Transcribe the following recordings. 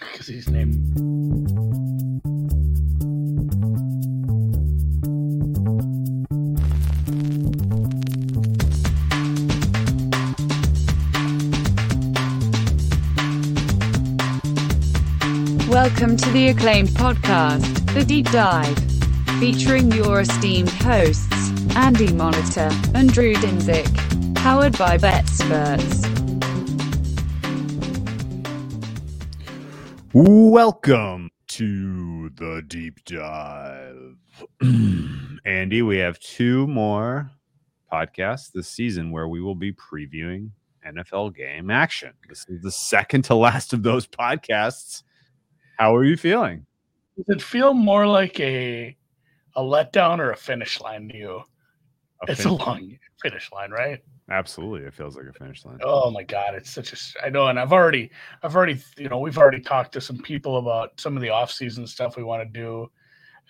because he's named. Welcome to the acclaimed podcast, The Deep Dive, featuring your esteemed hosts, Andy Monitor and Drew Dinzik, powered by BetSperts. Welcome to the deep dive. Andy, we have two more podcasts this season where we will be previewing NFL game action. This is the second to last of those podcasts. How are you feeling? Does it feel more like a a letdown or a finish line to you? A it's a long finish line, right? Absolutely. It feels like a finish line. Oh my god, it's such a I know, and I've already I've already you know we've already talked to some people about some of the off season stuff we want to do,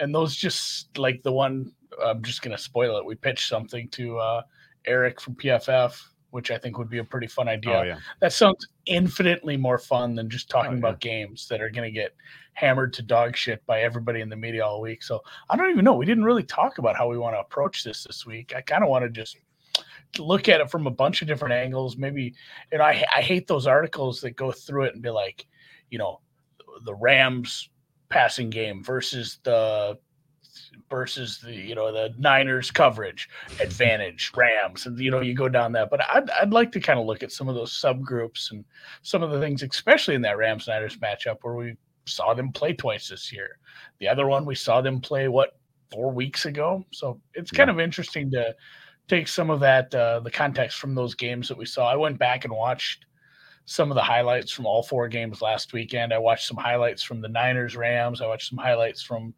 and those just like the one I'm just gonna spoil it. We pitched something to uh, Eric from PFF, which I think would be a pretty fun idea. Oh, yeah. That sounds infinitely more fun than just talking Oh, yeah. about games that are going to get hammered to dog shit by everybody in the media all week. So I don't even know. We didn't really talk about how we want to approach this this week. I kind of want to just look at it from a bunch of different angles. Maybe, you know, I, I hate those articles that go through it and be like, you know, the Rams passing game versus the versus the you know the Niners coverage advantage Rams and you know you go down that. But I'd, I'd like to kind of look at some of those subgroups and some of the things especially in that Rams Niners matchup where we saw them play twice this year. The other one we saw them play what four weeks ago? So it's kind of interesting to take some of that uh, the context from those games that we saw I went back and watched some of the highlights from all four games last weekend I watched some highlights from the Niners Rams I watched some highlights from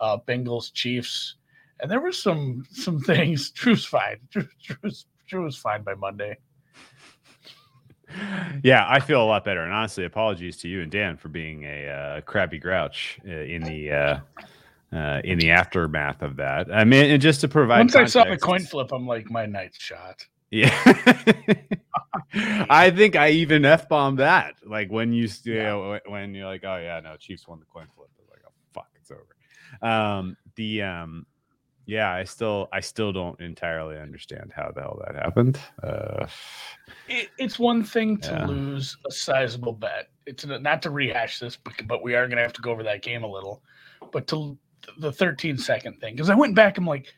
uh, Bengals, Chiefs, and there were some some things. Drew's fine. Drew, was fine by Monday. Yeah, I feel a lot better. And honestly, apologies to you and Dan for being a uh, crabby grouch uh, in the uh, in the aftermath of that. I mean, and just to provide Once I saw the coin flip, I'm like, my night's shot. Yeah. I think I even F bombed that. Like when you, you Yeah. know, when you're like, oh, yeah, no, Chiefs won the coin flip. I was like, oh, fuck, it's over. Um, the, um, yeah, I still, I still don't entirely understand how the hell that happened. Uh, It, it's one thing to Yeah. lose a sizable bet. It's not to rehash this, but, but we are going to have to go over that game a little. But to the 13 second thing, because I went back, I'm like,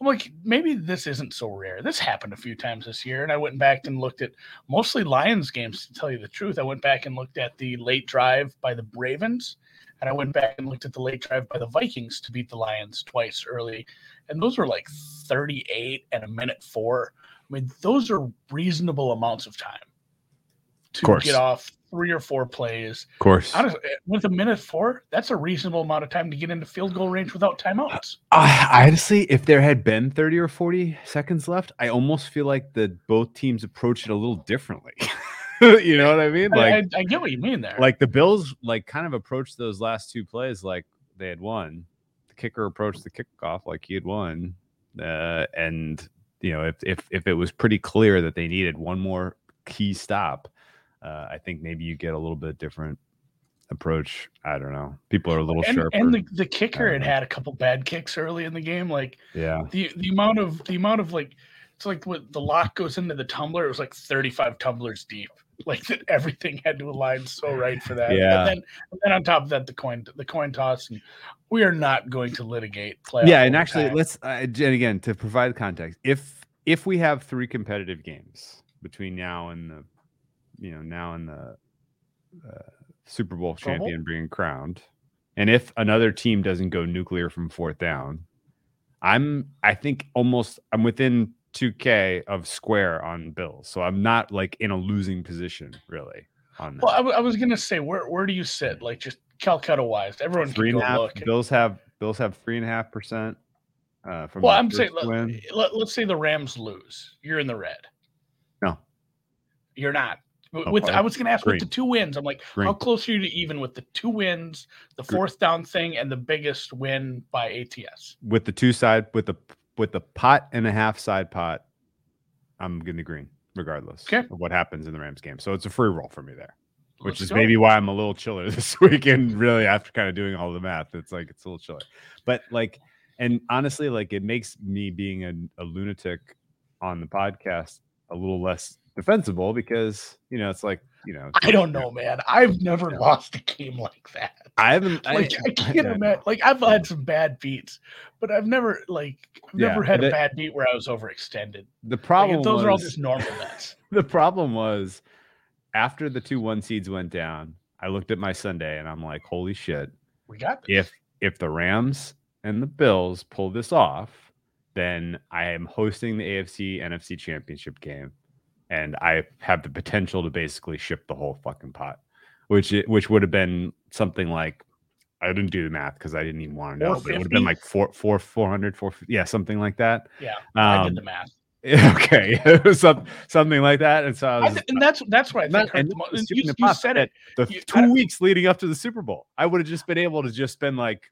I'm like, maybe this isn't so rare. This happened a few times this year, and I went back and looked at mostly Lions games. To tell you the truth, I went back and looked at the late drive by the Ravens, and I went back and looked at the late drive by the Vikings to beat the Lions twice early, and those were like 38 and a minute four. I mean, those are reasonable amounts of time to Course. get off three or four plays. of course. Honestly, with a minute four, that's a reasonable amount of time to get into field goal range without timeouts. I, honestly, if there had been 30 or 40 seconds left, I almost feel like that both teams approached it a little differently. you know what I mean? Like, I, I, I get what you mean there. like the Bills like kind of approached those last two plays like they had won. The kicker approached the kickoff like he had won, uh, and you know if if if it was pretty clear that they needed one more key stop, uh, I think maybe you get a little bit different approach. I don't know. People are a little and, sharper. and the, the kicker had know. had a couple bad kicks early in the game. Like yeah, the the amount of the amount of like it's like what the lock goes into the tumbler. It was like 35 tumblers deep. Like that everything had to align so right for that. Yeah. And then and then on top of that, the coin the coin toss. And we are not going to litigate playoff. yeah. And actually, overtime. let's uh, and again to provide context. If if we have three competitive games between now and the you know now in the uh, Super Bowl champion being crowned, and if another team doesn't go nuclear from fourth down, I'm I think almost I'm within 2K of square on Bills, so I'm not like in a losing position really on that. Well, I, w- I was gonna say, where where do you sit? Like just Calcutta wise, everyone three can and go half. look. Bills have Bills have three and a half percent. Uh, from well, I'm saying let, let, us say the Rams lose. You're in the red. No. you're not. With I- I was gonna ask green. with the two wins. I'm like, how close are you to even with the two wins, the fourth down thing, and the biggest win by ATS? with the two side with the with the pot and a half side pot, I'm going to green regardless Okay. of what happens in the Rams game. So it's a free roll for me there. which Let's is go. maybe why I'm a little chiller this weekend. Really, after kind of doing all the math, it's like it's a little chiller. But like, and honestly, like it makes me being a, a lunatic on the podcast a little less defensible because you know it's like you know I don't know, man. I've never Yeah. lost a game like that. I haven't Like I, can't yeah, imagine. Like I've had some bad beats, but I've never like I've Yeah, never had a it- bad beat where I was overextended. the Like, problem those are all just normal bets. the problem was after the two one seeds went down, I looked at my Sunday and I'm like, holy shit. We got this. If if the Rams and the Bills pull this off, then I am hosting the AFC NFC championship game. And I have the potential to basically ship the whole fucking pot, which which would have been something like I didn't do the math because I didn't even want to know, but it would have been like four, four, 400, yeah, something like that. Yeah, I Um, did the math. okay, it was some, something like that. And so I I was, and that's that's what I think. and the mo- You, you said it. the You- two weeks leading up to the Super Bowl, I would have just been able to just been like,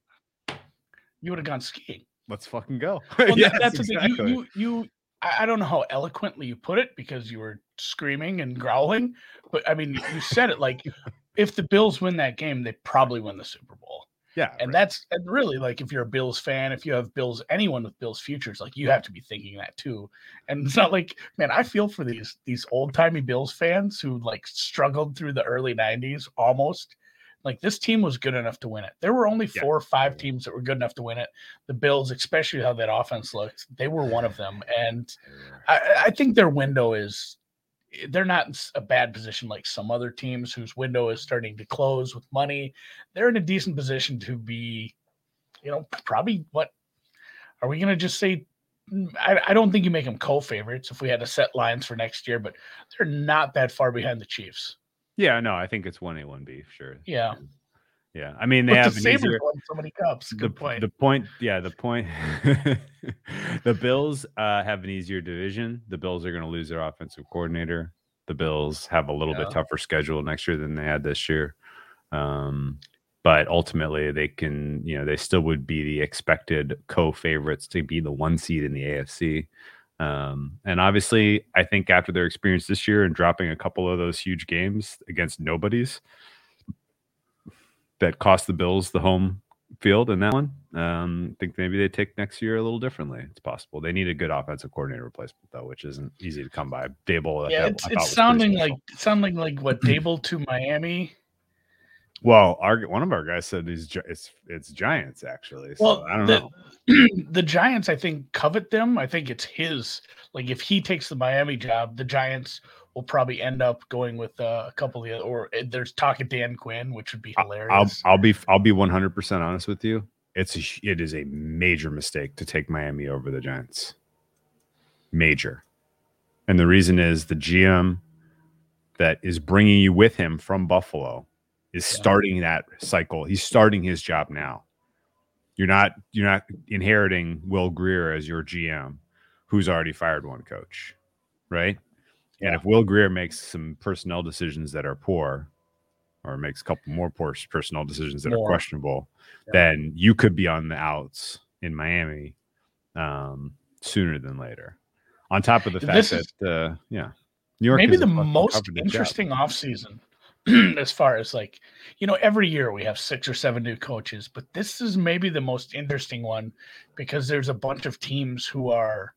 You would have gone skiing. let's fucking go. Well, Yes, that's exactly. You, you, you. I I don't know how eloquently you put it because you were screaming and growling, but I mean, you said it like, if the Bills win that game, they probably win the Super Bowl. yeah, And right. that's and really like if you're a Bills fan, if you have Bills, anyone with Bills futures, like you have to be thinking that too. And it's not like, man, I feel for these these old timey Bills fans who like struggled through the early '90s almost. Like this team was good enough to win it. There were only Yeah. four or five teams that were good enough to win it. The Bills, especially how that offense looked, they were one of them. And I, I think their window is they're not in a bad position like some other teams whose window is starting to close with money. They're in a decent position to be, you know, probably what are we going to just say? Mm, I, I don't think you make them co-favorites if we had to set lines for next year, but they're not that far behind the Chiefs. Yeah, no, I think it's one A, one B, sure. Yeah, Yeah, I mean they but have the Sabres easier. won so many cups. The, Good point. the point, yeah, the point. the Bills uh, have an easier division. The Bills are going to lose their offensive coordinator. The Bills have a little Yeah. bit tougher schedule next year than they had this year. Um, but ultimately, they can, you know, they still would be the expected co-favorites to be the one seed in the AFC. Um, and obviously, I think after their experience this year and dropping a couple of those huge games against nobodies that cost the Bills the home field in that one, um, I think maybe they take next year a little differently. It's possible. They need a good offensive coordinator replacement though, which isn't easy to come by. Daboll, yeah, thought- it's, I it's sounding like sounding like what Daboll to Miami. Well, our one of our guys said he's it's it's Giants actually. So Well, I don't the, know. the Giants, I think, covet them. I think it's his. Like, if he takes the Miami job, the Giants will probably end up going with uh, a couple of the or uh, there's talk of Dan Quinn, which would be I'll hilarious. I'll be I'll be one hundred percent honest with you. It's a, it is a major mistake to take Miami over the Giants. Major, and the reason is the GM that is bringing you with him from Buffalo is Yeah. starting that cycle. He's starting his job now. You're not you're not inheriting Will Grier as your GM, who's already fired one coach, right? And if Will Grier makes some personnel decisions that are poor, or makes a couple more poor personnel decisions that are questionable, Yeah. then you could be on the outs in Miami um, sooner than later. On top of the fact This is- that, uh, yeah, New York Maybe is the most job. interesting offseason as far as like, you know, every year we have six or seven new coaches, but this is maybe the most interesting one because there's a bunch of teams who are.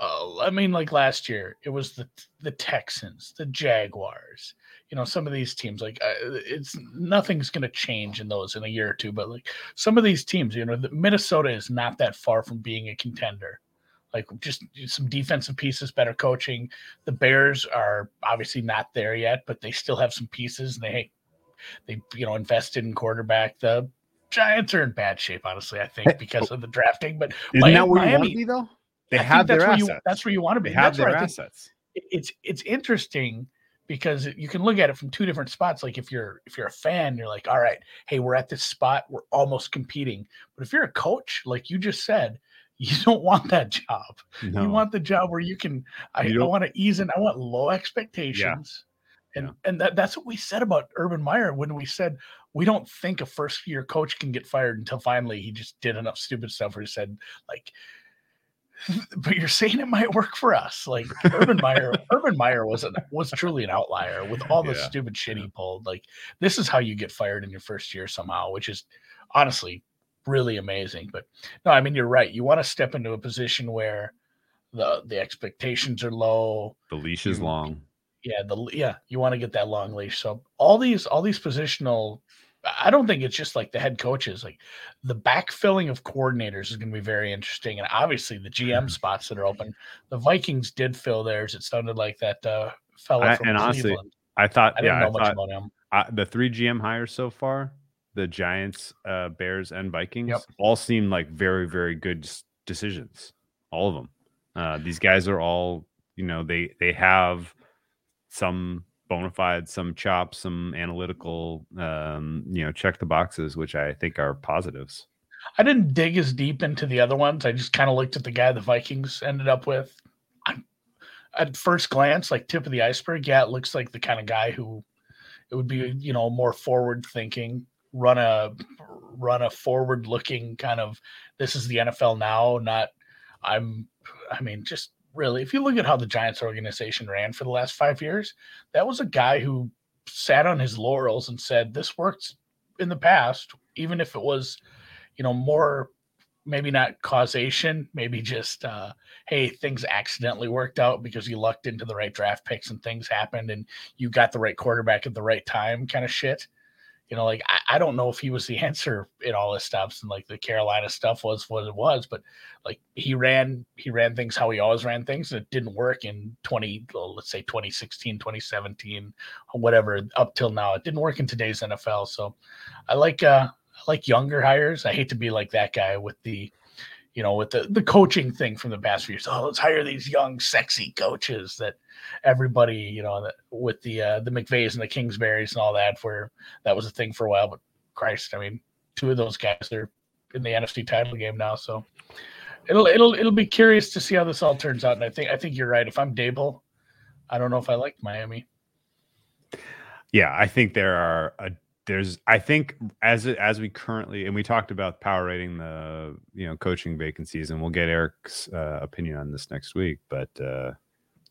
Uh, I mean, like last year, it was the the Texans, the Jaguars. You know, some of these teams, like uh, it's nothing's going to change in those in a year or two. But like some of these teams, you know, the, Minnesota is not that far from being a contender. Like just some defensive pieces, better coaching. The Bears are obviously not there yet, but they still have some pieces. And they they you know invested in quarterback. The Giants are in bad shape, honestly. I think because oh. of the drafting. But Isn't that Mi- where you want to be, though? They I have that's their where assets. You, that's where you want to be. they have That's where their assets. it's it's interesting because you can look at it from two different spots. Like if you're if you're a fan, you're like, all right, hey, we're at this spot, we're almost competing. But if you're a coach, like you just said, you don't want that job. No. You want the job where you can. I, You I don't- want to ease in. I want low expectations. And Yeah. and that, that's what we said about Urban Meyer when we said we don't think a first year coach can get fired until finally he just did enough stupid stuff where he said like but you're saying it might work for us. Like Urban Meyer, Urban Meyer was an, was truly an outlier with all the Yeah. stupid shit he pulled. Like this is how you get fired in your first year somehow, which is honestly really amazing. But no, I mean you're right. You want to step into a position where the the expectations are low. The leash is You- long. Yeah, the yeah, you want to get that long leash. So all these all these positional I don't think it's just like the head coaches. Like the backfilling of coordinators is going to be very interesting, and obviously the. GM spots that are open. The Vikings did fill theirs. It sounded like that uh, fellow I- from and honestly, Cleveland. I thought, I didn't yeah, know I much thought about him. uh, the three GM hires so far, the Giants, uh, Bears, and Vikings, Yep. all seem like very, very good decisions. All of them. Uh, these guys are all, you know, they they have some bona fide, some chops, some analytical, um, you know, check the boxes, which I think are positives. I didn't dig as deep into the other ones. I just kind of looked at the guy the Vikings ended up with. I, at first glance, like tip of the iceberg, yeah, it looks like the kind of guy who it would be, you know, more forward thinking, run a run a forward looking kind of this is the NFL now, not I'm I mean, just really if you look at how the Giants organization ran for the last five years, that was a guy who sat on his laurels and said, This worked in the past, even if it was you know, more maybe not causation, maybe just uh, hey, things accidentally worked out because you lucked into the right draft picks and things happened and you got the right quarterback at the right time, kind of shit. You know, like I, I don't know if he was the answer in all this stuff and like the Carolina stuff was what it was, but like he ran he ran things how he always ran things and it didn't work in 20 well, let's say 2016 2017 whatever up till now it didn't work in today's nfl so i like uh I like younger hires. I hate to be like that guy with the, you know, with the the coaching thing from the past few years. Oh, let's hire these young, sexy coaches that everybody, you know, with the uh, the McVays and the Kingsburys and all that. Where that was a thing for a while, but Christ, I mean, two of those guys are in the NFC title game now, so it'll it'll it'll be curious to see how this all turns out. And I think I think you're right. If I'm Daboll, I don't know if I like Miami. Yeah, I think there are a there's I think as it, as we currently and we talked about power rating the you know coaching vacancies and we'll get Eric's uh, opinion on this next week, but uh,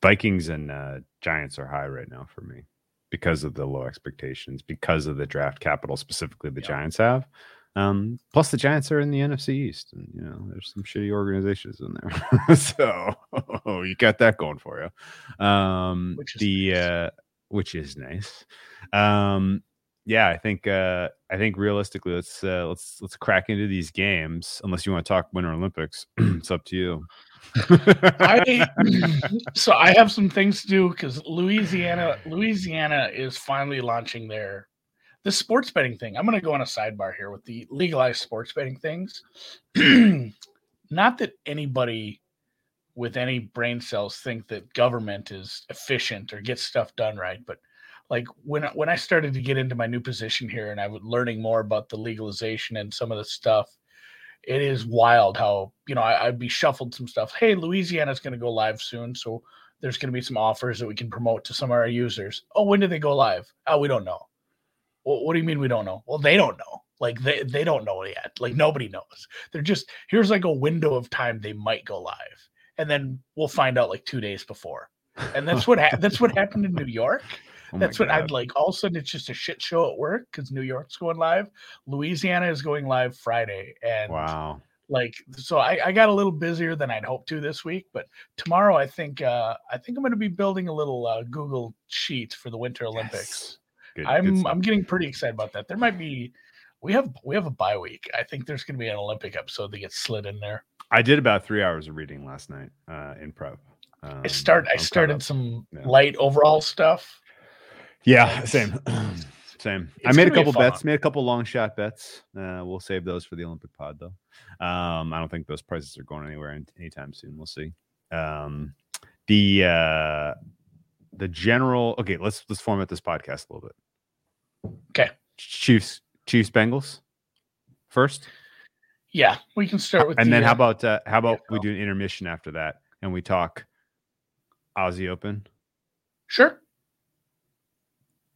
Vikings and uh, Giants are high right now for me because of the low expectations, because of the draft capital specifically the Yeah. Giants have. Um, plus the Giants are in the NFC East, and you know there's some shitty organizations in there, so oh, you got that going for you. Um, Which is the nice. uh, which is nice. Um, yeah, I think uh, I think realistically, let's uh, let's let's crack into these games. Unless you want to talk Winter Olympics, it's up to you. I so I have some things to do because Louisiana Louisiana is finally launching their the sports betting thing. I'm going to go on a sidebar here with the legalized sports betting things. Not that anybody with any brain cells think that government is efficient or gets stuff done right, but like when when I started to get into my new position here and I was learning more about the legalization and some of the stuff, it is wild how you know I, I'd be shuffled some stuff. Hey, Louisiana's going to go live soon, so there's going to be some offers that we can promote to some of our users. Oh, when do they go live? Oh, we don't know. Well, what do you mean we don't know? Well, they don't know. Like they they don't know yet. Like nobody knows. They're just here's like a window of time they might go live, and then we'll find out like two days before. And that's what ha- that's what happened in New York. Oh That's what God. I'd like. All of a sudden, it's just a shit show at work because New York's going live. Louisiana is going live Friday, and Wow. like so, I, I got a little busier than I'd hoped to this week. But tomorrow, I think uh, I think I'm going to be building a little uh, Google sheet for the Winter Olympics. Good, good I'm stuff. I'm getting pretty excited about that. There might be we have we have a bye week. I think there's going to be an Olympic episode that gets slid in there. I did about three hours of reading last night uh, in prep. Um, I start I started some Yeah. light overall stuff. Yeah, same, same. I made a gonna a couple bets. Made a couple long shot bets. Uh, we'll save those for the Olympic pod, though. Um, I don't think those prices are going anywhere anytime soon. We'll see. Um, the uh, the general. Okay, let's let's format this podcast a little bit. Okay. Chiefs, Chiefs, Bengals first, Yeah, we can start with and the, then how about uh, how about we do an intermission after that, and we talk Aussie Open. sure.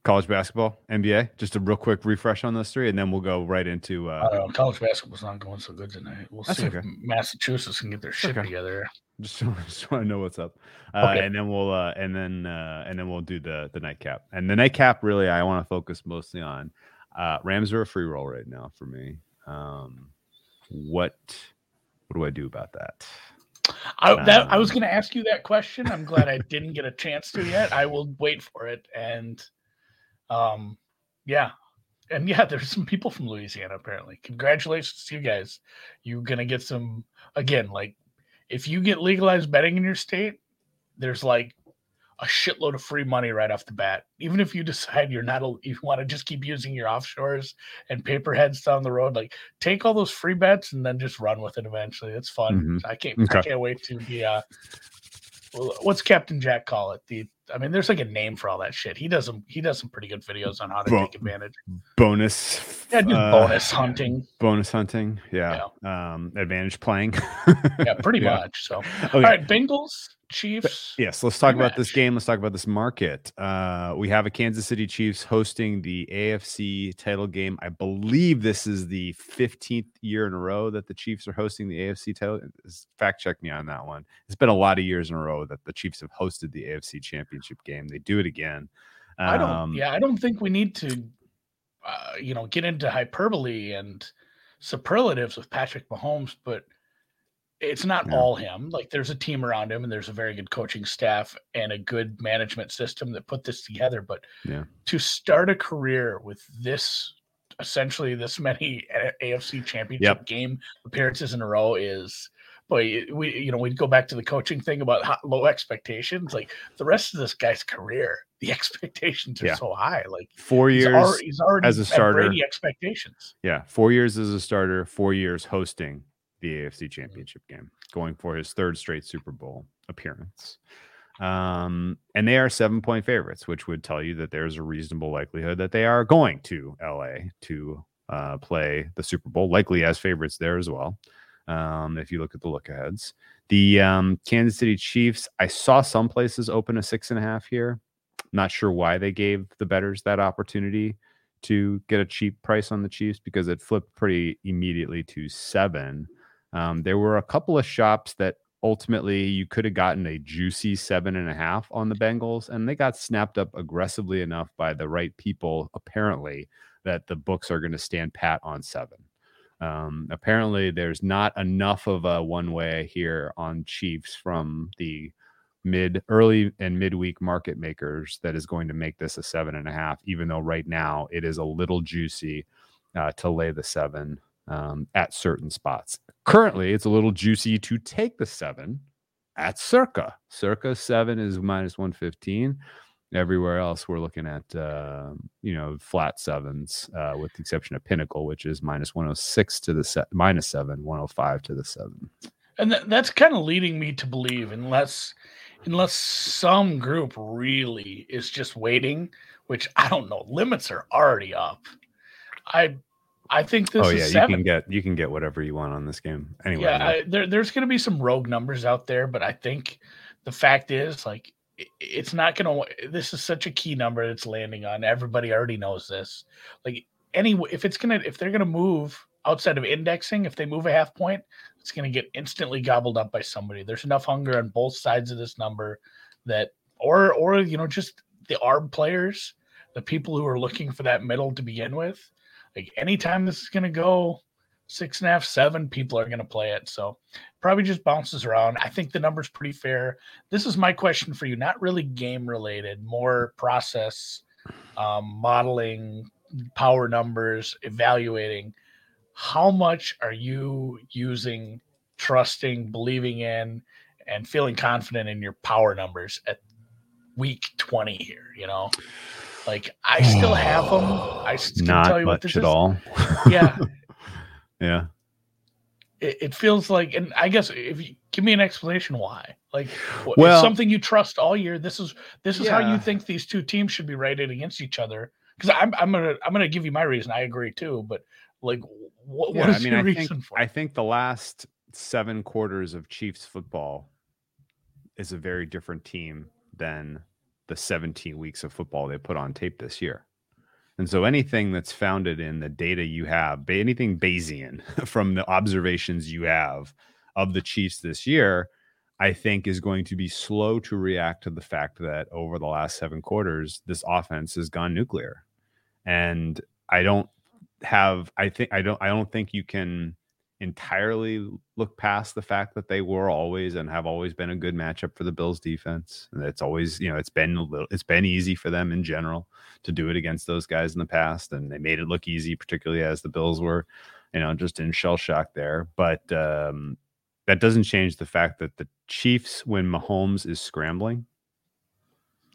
College basketball, NBA. Just a real quick refresh on those three, and then we'll go right into. I Uh. College basketball's not going so good tonight. We'll see if. Massachusetts can get their shit okay. together. just, just want to know what's up, uh, Okay. and then we'll uh, and then uh, and then we'll do the the nightcap. And the nightcap, really, I want to focus mostly on. Uh, Rams are a free roll right now for me. Um, what what do I do about that? I, that, I was Um, going to ask you that question. I'm glad I didn't get a chance to yet. I will wait for it. And um, yeah. And yeah, there's some people from Louisiana apparently. Congratulations to you guys. You're to get some, again, like if you get legalized betting in your state, there's like a shitload of free money right off the bat. Even if you decide you're not, a, you want to just keep using your offshores and pay per heads down the road, like take all those free bets and then just run with it eventually. It's fun. Mhm. I can't, okay. I can't wait to be, uh, what's Captain Jack call it? The, I mean, there's like a name for all that shit. He does some, he does some pretty good videos on how to Well, take advantage. Bonus, Yeah, just uh, bonus hunting. bonus hunting. Yeah. Um, advantage playing. Yeah, pretty Yeah. much. So, Okay. all right, Bengals, Chiefs. Yes, let's talk about this game. Let's talk about this market. Uh, we have a Kansas City Chiefs hosting the AFC title game. I believe this is the 15th year in a row that the Chiefs are hosting the AFC title. Fact check me on that one. It's been a lot of years in a row that the Chiefs have hosted the AFC championship game. They do it again. I don't. Um, Yeah, I don't think we need to, uh, you know, get into hyperbole and superlatives with Patrick Mahomes, but it's not Yeah. all him. Like, there's a team around him, and there's a very good coaching staff and a good management system that put this together. But Yeah. to start a career with this, essentially this many AFC Championship Yep. game appearances in a row is. Boy, we you know we'd go back to the coaching thing about low expectations. Like the rest of this guy's career, the expectations are Yeah. so high. Like Four he's, years. already, he's already as a starter. Brady expectations. Yeah, four years as a starter, four years hosting the AFC. Championship game, going for his third straight Super Bowl appearance. Um, and they are seven point favorites, which would tell you that there's a reasonable likelihood that they are going to LA to uh, play the Super Bowl, likely as favorites there as well. Um, if you look at the look aheads, the um, Kansas City Chiefs, I saw some places open a six and a half here. Not sure why they gave the betters that opportunity to get a cheap price on the Chiefs because it flipped pretty immediately to seven. Um, there were a couple of shops that ultimately you could have gotten a juicy seven and a half on the Bengals, and they got snapped up aggressively enough by the right people, apparently, that the books are going to stand pat on seven. Um, apparently, there's not enough of a one way here on Chiefs from the mid early and midweek market makers that is going to make this a seven and a half even though right now it is a little juicy uh, to lay the seven um, at certain spots currently it's a little juicy to take the seven at circa. Circa seven is minus 115 everywhere else we're looking at uh, you know flat sevens uh, with the exception of pinnacle which is minus 106 to the set minus seven 105 to the seven. And that, that's kind of leading me to believe, unless unless some group really is just waiting, which I don't know, limits are already up. I I think this oh, is. oh yeah you can get you can get whatever you want on this game anyway yeah, I, there, there's going to be some rogue numbers out there, but I think the fact is, like, i- it's not going to. This is such a key number it's landing on. Everybody already knows this. Like, any if it's gonna if they're gonna move outside of indexing, if they move a half point, it's gonna get instantly gobbled up by somebody. There's enough hunger on both sides of this number that, or or you know, just the arb players, the people who are looking for that middle to begin with. Like, anytime this is gonna go six and a half, seven, people are going to play it. So probably just bounces around. I think the number's pretty fair. This is my question for you, not really game related, more process, um, modeling, power numbers, evaluating. How much are you using, trusting, believing in, and feeling confident in your power numbers at week 20 here? You know, like I still have them. I can not tell you what much this at is. all. Yeah. yeah. It, it feels like and i guess if you give me an explanation why. Like Well- something you trust all year. This is this is how you think these two teams should be rated against each other. Because I'm, I'm gonna i'm gonna give you my reason. I agree too but like what, Yeah, what is I mean, your I reason think for I think the last seven quarters of Chiefs football is a very different team than the 17 weeks of football they put on tape this year. And so anything that's founded in the data you have, anything Bayesian from the observations you have of the Chiefs this year, I think is going to be slow to react to the fact that over the last seven quarters, this offense has gone nuclear. And I don't have, I think, I don't, I don't think you can entirely look past the fact that they were always and have always been a good matchup for the Bills defense. And it's always, you know, it's been a little, it's been easy for them in general to do it against those guys in the past. And they made it look easy, particularly as the Bills were, you know, just in shell shock there. But um, that doesn't change the fact that the Chiefs, when Mahomes is scrambling,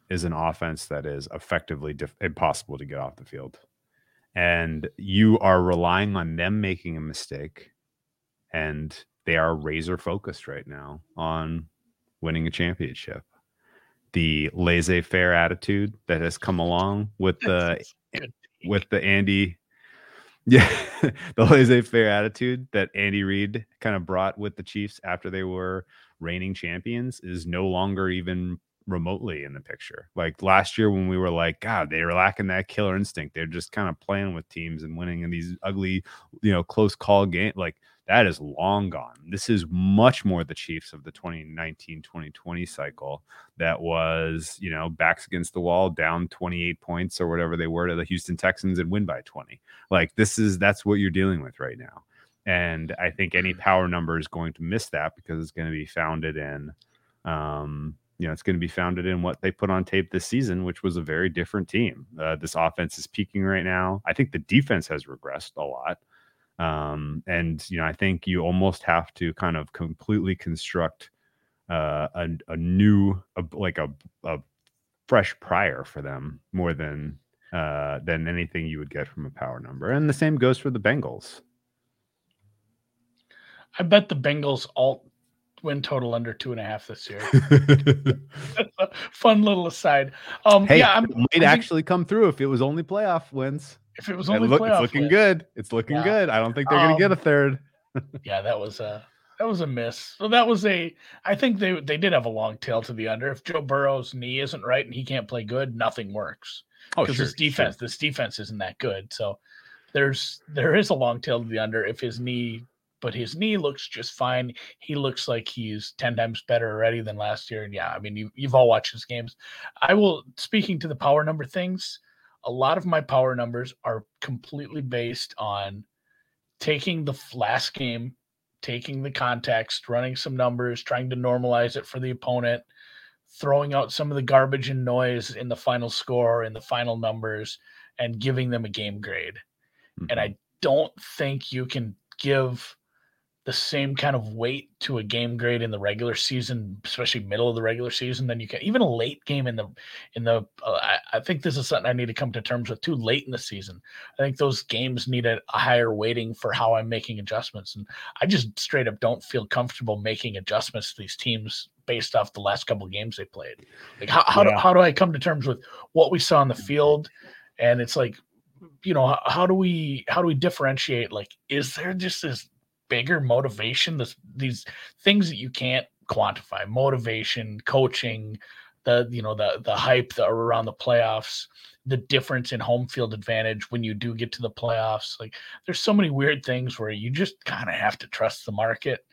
is an offense that is effectively impossible to get off the field. And you are relying on them making a mistake and they are razor focused right now on winning a championship. The laissez-faire attitude that has come along with the with the Andy yeah, the laissez-faire attitude that Andy Reid kind of brought with the Chiefs after they were reigning champions is no longer even remotely in the picture. Like last year when we were like, God, they were lacking that killer instinct. They're just kind of playing with teams and winning in these ugly, you know, close call game. Like that is long gone. This is much more the Chiefs of the 2019 2020 cycle that was, you know, backs against the wall, down 28 points or whatever they were to the Houston Texans and win by 20. Like this is that's what you're dealing with right now. And I think any mm-hmm. power number is going to miss that because it's going to be founded in um, you know, it's going to be founded in what they put on tape this season, which was a very different team. Uh, this offense is peaking right now. I think the defense has regressed a lot. Um, and you know, I think you almost have to kind of completely construct uh, a, a new, a, like a, a fresh prior for them more than uh, than anything you would get from a power number. And the same goes for the Bengals. I bet the Bengals alt win total under two and a half this year. Fun little aside. Um, hey, yeah, I'm, it might think, actually come through if it was only playoff wins. If it was only look, playoff it's looking wins. good. It's looking yeah. good. I don't think they're um, going to get a third. yeah, that was a that was a miss. So that was a. I think they they did have a long tail to the under. If Joe Burrow's knee isn't right and he can't play good, nothing works. Oh, because sure, this defense, sure. this defense isn't that good. So there's there is a long tail to the under if his knee but his knee looks just fine. He looks like he's 10 times better already than last year. And yeah, I mean, you, you've all watched his games. I will, speaking to the power number things, a lot of my power numbers are completely based on taking the last game, taking the context, running some numbers, trying to normalize it for the opponent, throwing out some of the garbage and noise in the final score, in the final numbers, and giving them a game grade. Mm-hmm. And I don't think you can give the same kind of weight to a game grade in the regular season, especially middle of the regular season, then you can even a late game in the in the. Uh, I, I, think this is something I need to come to terms with too late in the season. I think those games need a, a, higher weighting for how I'm making adjustments, and I just straight up don't feel comfortable making adjustments to these teams based off the last couple games they played. Like how how, yeah. do, how do I come to terms with what we saw on the field? And it's like you know how, how do we how do we differentiate like is there just this bigger motivation this these things that you can't quantify motivation coaching the you know the the hype that around the playoffs the difference in home field advantage when you do get to the playoffs like there's so many weird things where you just kind of have to trust the market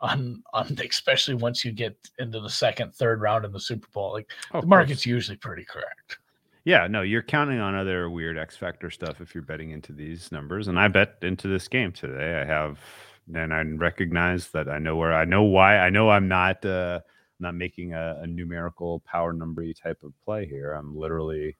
on on especially once you get into the second third round in the super bowl like oh, the market's usually pretty correct yeah, no, you're counting on other weird X factor stuff if you're betting into these numbers. And I bet into this game today. I have and I recognize that I know where I know why I know I'm not uh, not making a, a numerical power number type of play here. I'm literally,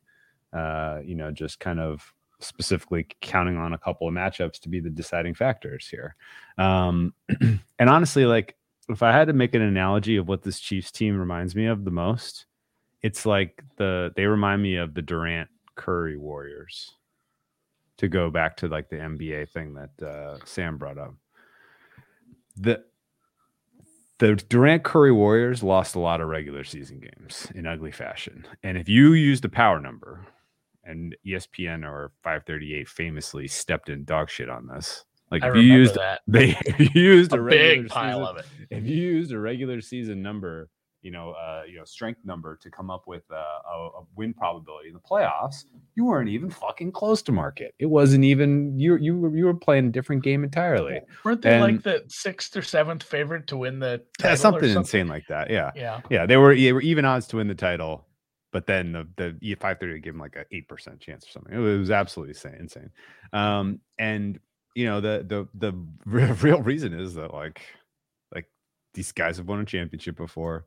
uh, you know, just kind of specifically counting on a couple of matchups to be the deciding factors here. Um, and honestly, like if I had to make an analogy of what this Chiefs team reminds me of the most, it's like the they remind me of the Durant Curry Warriors. To go back to like the NBA thing that uh, Sam brought up the the Durant Curry Warriors lost a lot of regular season games in ugly fashion. And if you used a power number, and ESPN or 538 famously stepped in dog shit on this. Like if you used that. they used a, a big pile season, of it. If you used a regular season number you know, uh, you know, strength number to come up with uh, a, a win probability in the playoffs, you weren't even fucking close to market. It wasn't even you. You were you were playing a different game entirely. Weren't they And- like the sixth or seventh favorite to win the title Yeah, or something insane like that. Yeah, Yeah. yeah. They were they were even odds to win the title, but then the the E five thirty gave them like an eight percent chance or something. It was, it was absolutely insane. insane. Um, and you know the the the real, real reason is that like like these guys have won a championship before.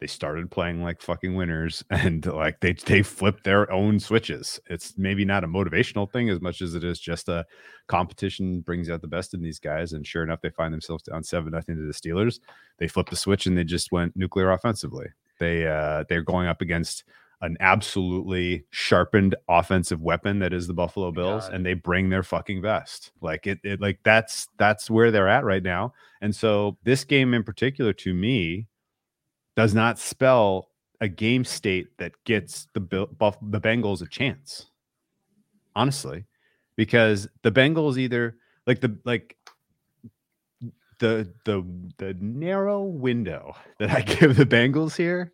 They started playing like fucking winners, and like they they flipped their own switches. It's maybe not a motivational thing as much as it is just a competition brings out the best in these guys. And sure enough, they find themselves down seven nothing to the Steelers. They flipped the switch and they just went nuclear offensively. They uh they're going up against an absolutely sharpened offensive weapon that is the Buffalo Bills, God. and they bring their fucking best. Like it, it like that's that's where they're at right now. And so this game in particular, to me, does not spell a game state that gets the Buff, the Bengals a chance. Honestly, because the Bengals either like the like the the the narrow window that I give the Bengals here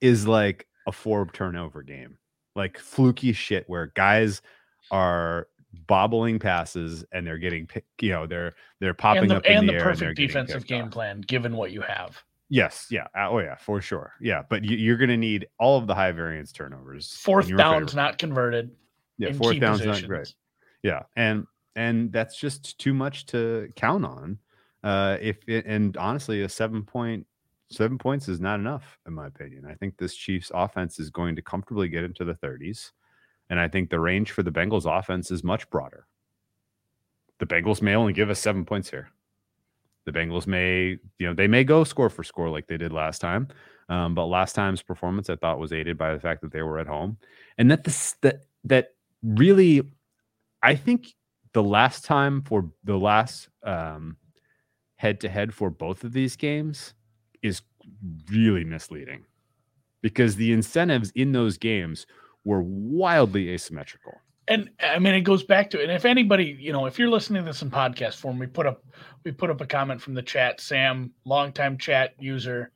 is like a four turnover game, like fluky shit where guys are bobbling passes and they're getting you know they're they're popping And the, up in and the, the air and they're perfect defensive game off. plan, given what you have. Yes, yeah, uh, oh yeah, for sure, yeah. But you, you're going to need all of the high variance turnovers. Fourth downs not converted. yeah, fourth downs positions. not great. Yeah, and and that's just too much to count on. Uh, if it, and honestly, a seven point seven points is not enough in my opinion. I think this Chiefs offense is going to comfortably get into the 30s, and I think the range for the Bengals offense is much broader. The Bengals may only give us seven points here. The Bengals may, you know, they may go score for score like they did last time. Um, but last time's performance, I thought, was aided by the fact that they were at home, and that this that that really, I think the last time for the last head to head for both of these games is really misleading because the incentives in those games were wildly asymmetrical. And I mean, it goes back to, it. and if anybody, you know, if you're listening to this in podcast form, we put up, we put up a comment from the chat. Sam, longtime chat user,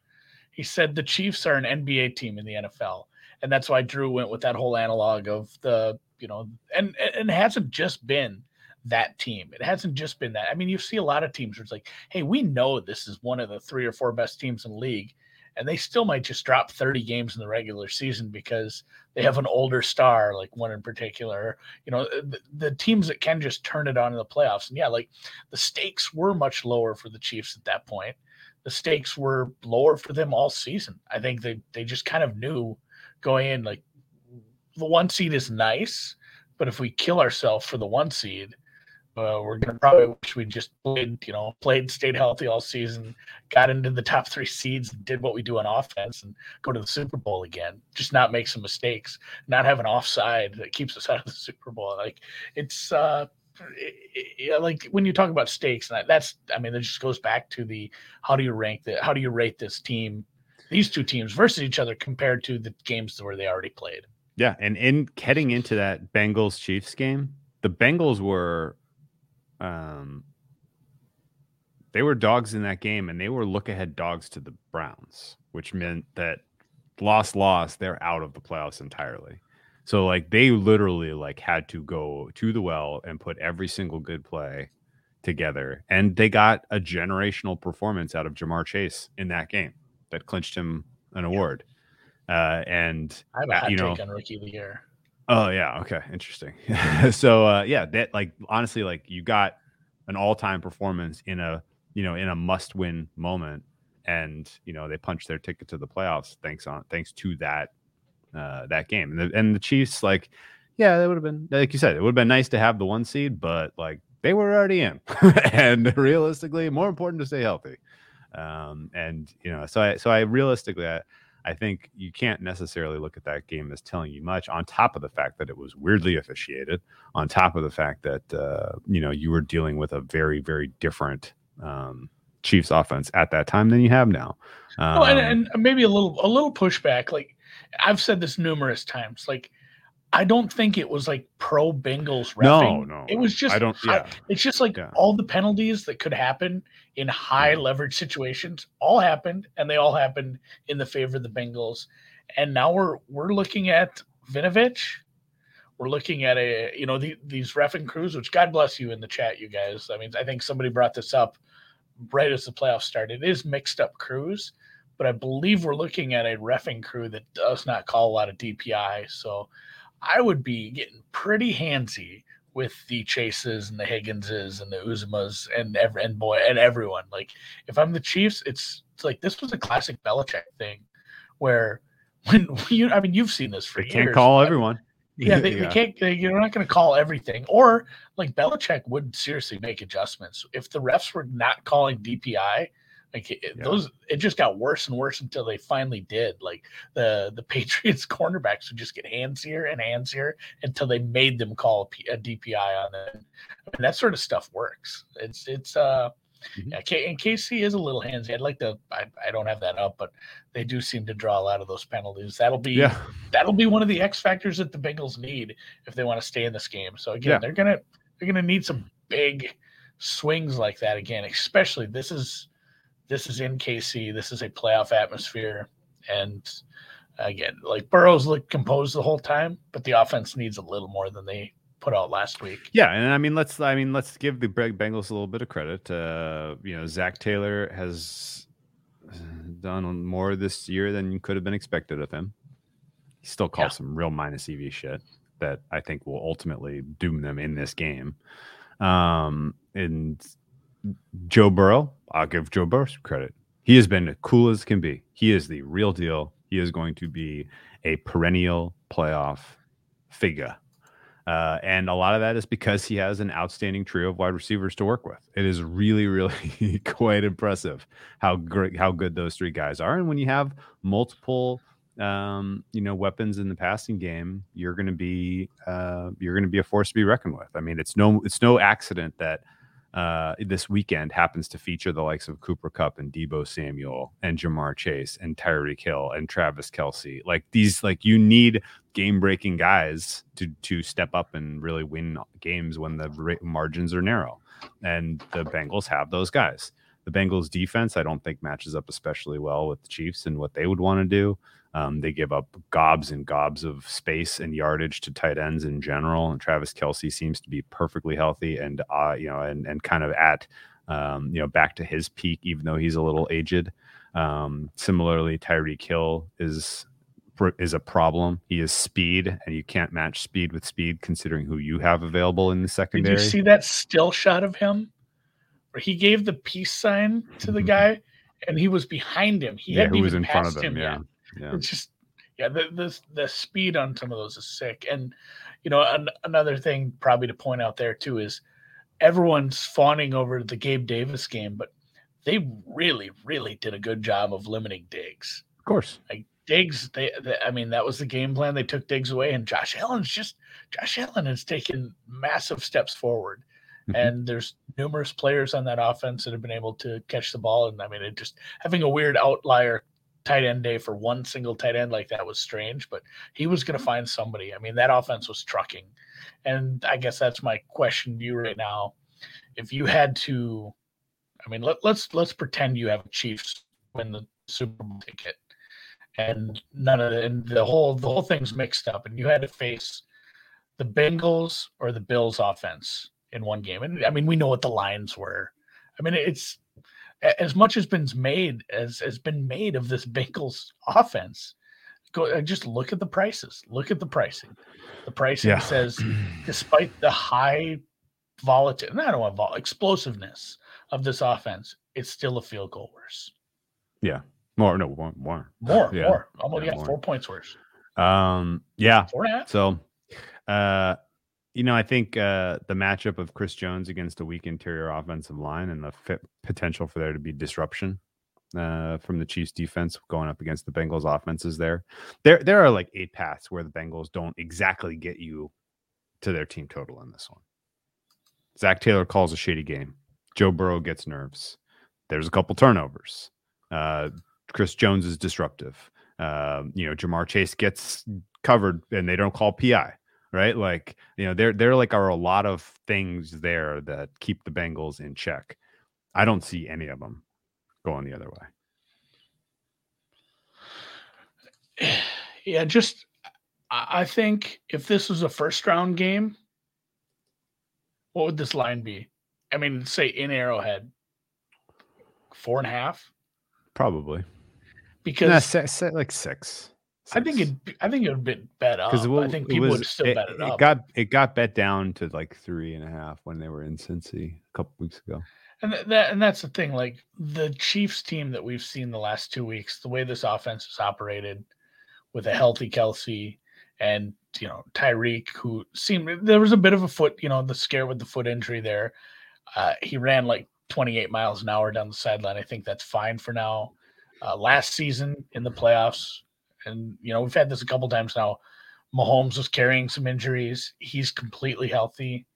he said the Chiefs are an NBA team in the NFL, and that's why Drew went with that whole analog of the, you know, and and it hasn't just been that team. It hasn't just been that. I mean, you see a lot of teams where it's like, hey, we know this is one of the three or four best teams in the league, and they still might just drop 30 games in the regular season because they have an older star, like one in particular. You know, the, the teams that can just turn it on in the playoffs. And yeah, like the stakes were much lower for the Chiefs at that point. The stakes were lower for them all season. I think they they just kind of knew going in like the one seed is nice, but if we kill ourselves for the one seed, uh, we're gonna probably wish we just played, you know, played, stayed healthy all season, got into the top three seeds, and did what we do on offense, and go to the Super Bowl again. Just not make some mistakes, not have an offside that keeps us out of the Super Bowl. Like it's uh, it, it- like when you talk about stakes, and that- that's, I mean, it just goes back to the how do you rank the, how do you rate this team, these two teams versus each other compared to the games where they already played. Yeah, and in heading into that Bengals Chiefs game, the Bengals were um they were dogs in that game and they were look ahead dogs to the Browns, which meant that loss loss, they're out of the playoffs entirely. So like they literally like had to go to the well and put every single good play together. And they got a generational performance out of Ja'Marr Chase in that game that clinched him an award. Uh, and I have a hot you know, take on rookie of the year. Oh yeah, okay, interesting. so uh yeah, that like honestly like you got an all-time performance in a, you know, in a must-win moment and, you know, they punched their ticket to the playoffs thanks on thanks to that uh that game. And the, and the Chiefs like yeah, that would have been like you said, it would have been nice to have the one seed, but like they were already in. and realistically, more important to stay healthy. Um and you know, so I so I realistically I, I think you can't necessarily look at that game as telling you much. On top of the fact that it was weirdly officiated, on top of the fact that uh, you know you were dealing with a very very different um, Chiefs offense at that time than you have now. Um, well, and, and maybe a little a little pushback. Like I've said this numerous times. Like I don't think it was like pro Bengals No, refing. no, It was just I don't. Yeah, it's just like Yeah. all the penalties that could happen in high Yeah. leverage situations all happened, and they all happened in the favor of the Bengals. And now we're we're looking at Vinovich. We're looking at a you know the, these refing crews, which God bless you in the chat, you guys. I mean, I think somebody brought this up right as the playoffs started. It is mixed up crews, but I believe we're looking at a refing crew that does not call a lot of DPI. So I would be getting pretty handsy with the Chases and the Higginses and the Uzomahs and every and boy and everyone. Like if I'm the Chiefs, it's it's like this was a classic Belichick thing where when you I mean you've seen this for they years. can't call everyone. Yeah, they, they can't. They, you're not going to call everything. Or like Belichick would seriously make adjustments if the refs were not calling DPI. Like it, Yeah. those, it just got worse and worse until they finally did. Like the the Patriots cornerbacks would just get handsier and handsier until they made them call a, P, a DPI on them. I mean, that sort of stuff works. It's it's uh. Mhm. Yeah, K- and KC is a little handsy. I'd like to. I, I don't have that up, but they do seem to draw a lot of those penalties. That'll be Yeah, that'll be one of the X factors that the Bengals need if they want to stay in this game. So again, Yeah. they're gonna they're gonna need some big swings like that again. Especially this is this is in KC. This is a playoff atmosphere, and again, like Burrows looked composed the whole time, but the offense needs a little more than they put out last week. yeah, and I mean, let's. I mean, let's give the Bengals a little bit of credit. Uh, you know, Zac Taylor has done more this year than could have been expected of him. He still calls Yeah. some real minus EV shit that I think will ultimately doom them in this game. Um, and Joe Burrow, I'll give Joe Burrow some credit. He has been cool as can be. He is the real deal. He is going to be a perennial playoff figure. Uh, and a lot of that is because he has an outstanding trio of wide receivers to work with. It is really, really quite impressive how great, how good those three guys are. And when you have multiple, um, you know, weapons in the passing game, you're going to be, uh, you're going to be a force to be reckoned with. I mean, it's no, it's no accident that uh, this weekend happens to feature the likes of Cooper Kupp and Deebo Samuel and Ja'Marr Chase and Tyreek Hill and Travis Kelce. Like these, like you need game breaking guys to to step up and really win games when the margins are narrow. And the Bengals have those guys. The Bengals defense, I don't think matches up especially well with the Chiefs and what they would want to do. Um, they give up gobs and gobs of space and yardage to tight ends in general. And Travis Kelce seems to be perfectly healthy and uh, you know, and and kind of at um, you know back to his peak, even though he's a little aged. Um, similarly, Tyreek Hill is is a problem. He is speed, and you can't match speed with speed, considering who you have available in the secondary. Did you see that still shot of him where he gave the peace sign to the Mhm. guy and he was behind him? He yeah, hadn't was in front of him? him Yeah, yeah. It's just yeah, the, the the speed on some of those is sick. And you know, an, another thing probably to point out there too is everyone's fawning over the Gabe Davis game, but they really, really did a good job of limiting Diggs. Of course. Like Diggs, they, they I mean, that was the game plan. They took Diggs away, and Josh Allen's just Josh Allen has taken massive steps forward. Mhm. And there's numerous players on that offense that have been able to catch the ball. And I mean, it just having a weird outlier tight end day for one single tight end like that was strange, but he was going to find somebody. I mean, that offense was trucking. And I guess that's my question to you right now. If you had to, I mean, let, let's let's pretend you have Chiefs win the Super Bowl ticket, and none of the and the whole the whole thing's mixed up, and you had to face the Bengals or the Bills offense in one game. And I mean, we know what the lines were. I mean, it's as much as been made as has been made of this Bengals offense. Go uh, just look at the prices. Look at the pricing. The pricing Yeah. says, despite the high volatility, I don't want vol- explosiveness of this offense, it's still a field goal worse. Yeah, more, no, more, more. More, Yeah. more, almost Yeah, yeah, more. four points worse. Um, yeah. Four and a half. So, uh, you know, I think uh, the matchup of Chris Jones against a weak interior offensive line and the fit potential for there to be disruption uh, from the Chiefs defense going up against the Bengals offenses there. There, there are like eight paths where the Bengals don't exactly get you to their team total in this one. Zac Taylor calls a shady game. Joe Burrow gets nerves. There's a couple turnovers. Uh, Chris Jones is disruptive. Um, you know, Ja'Marr Chase gets covered and they don't call PI, right? Like, you know, there there like are a lot of things there that keep the Bengals in check. I don't see any of them going the other way. Yeah, just I think if this was a first round game, what would this line be? I mean, say in Arrowhead, four and a half, probably. Because say like six. I think it. I think it would be bet up. Because I think people was, would still it, bet it, it up. got it got bet down to like three and a half when they were in Cincy a couple weeks ago. And that and that's the thing. Like the Chiefs team that we've seen the last two weeks, the way this offense has operated, with a healthy Kelce and you know Tyreek, who seemed there was a bit of a foot, you know, the scare with the foot injury there. Uh, he ran like 28 miles an hour down the sideline. I think that's fine for now. Uh, last season in the playoffs, and you know we've had this a couple times now. Mahomes was carrying some injuries. He's completely healthy,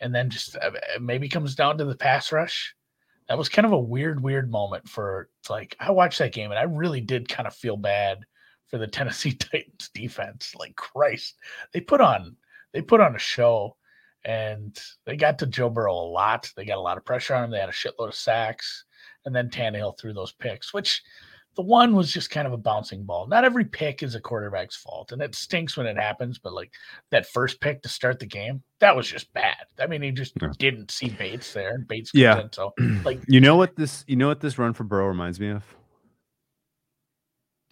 and then just uh, maybe comes down to the pass rush. That was kind of a weird, weird moment for like I watched that game and I really did kind of feel bad for the Tennessee Titans defense. Like Christ, they put on they put on a show, and they got to Joe Burrow a lot. They got a lot of pressure on him. They had a shitload of sacks, and then Tannehill threw those picks, which the one was just kind of a bouncing ball. Not every pick is a quarterback's fault, and it stinks when it happens. But like that first pick to start the game, that was just bad. I mean, he just yeah. didn't see Bates there, and Bates yeah. In, so like, you know what this, you know what this run for Burrow reminds me of?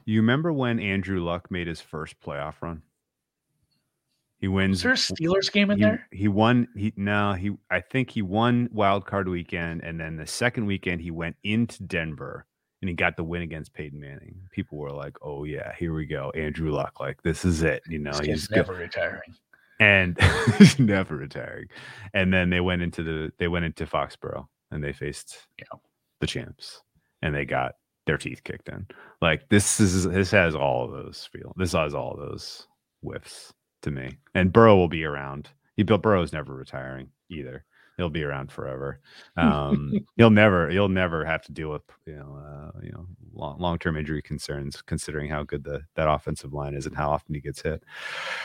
You remember when Andrew Luck made his first playoff run? He wins. Is there a Steelers game in he, there? He won. He no. He I think he won wild card weekend, and then the second weekend he went into Denver and he got the win against Peyton Manning. People were like, "Oh yeah, here we go, Andrew Luck. Like this is it." You know, this he's never good. retiring, and he's never retiring. And then they went into the they went into Foxborough and they faced yeah. the champs, and they got their teeth kicked in. Like this is this has all of those feel. This has all those whiffs to me. And Burrow will be around. He built Burrow's never retiring either. He'll be around forever. Um, he'll never he'll never have to deal with you know uh, you know long term injury concerns, considering how good the that offensive line is and how often he gets hit.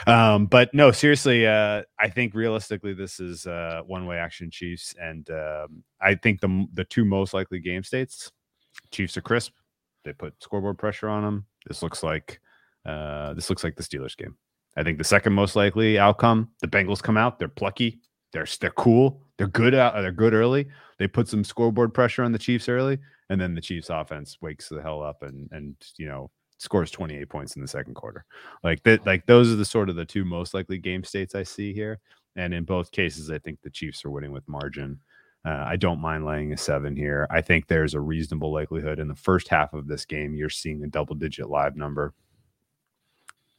Um, but no, seriously, uh, I think realistically this is uh, one way action Chiefs, and um, I think the the two most likely game states Chiefs are crisp. They put scoreboard pressure on them. This looks like uh, this looks like the Steelers game. I think the second most likely outcome: the Bengals come out. They're plucky. They're they're cool. They're good out. They're good early. They put some scoreboard pressure on the Chiefs early, and then the Chiefs offense wakes the hell up and and you know scores 28 points in the second quarter. Like that. Like those are the sort of the two most likely game states I see here. And in both cases, I think the Chiefs are winning with margin. Uh, I don't mind laying a seven here. I think there's a reasonable likelihood in the first half of this game you're seeing a double digit live number.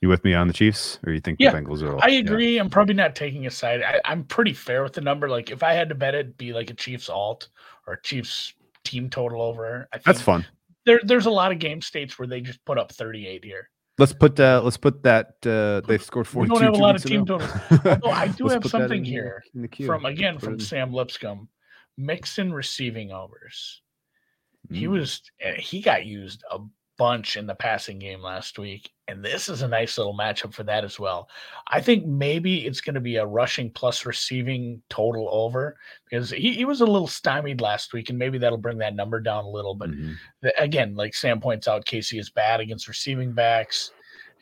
You with me on the Chiefs, or you think yeah, the Bengals are? I agree. Yeah. I'm probably not taking a side. I, am pretty fair with the number. Like if I had to bet it'd be like a Chiefs alt or a Chiefs team total over. I think That's fun. There, there's a lot of game states where they just put up 38 here. Let's put uh, let's put that uh, they've scored 42. We don't have a lot of team totals. Although I do have something here from again from Sam Lipscomb Mixon receiving overs. Mm. He was eh, he got used a bunch in the passing game last week, and this is a nice little matchup for that as well. I think maybe it's going to be a rushing plus receiving total over because he, he was a little stymied last week, and maybe that'll bring that number down a little. But mm-hmm. the, again, like Sam points out, KC is bad against receiving backs.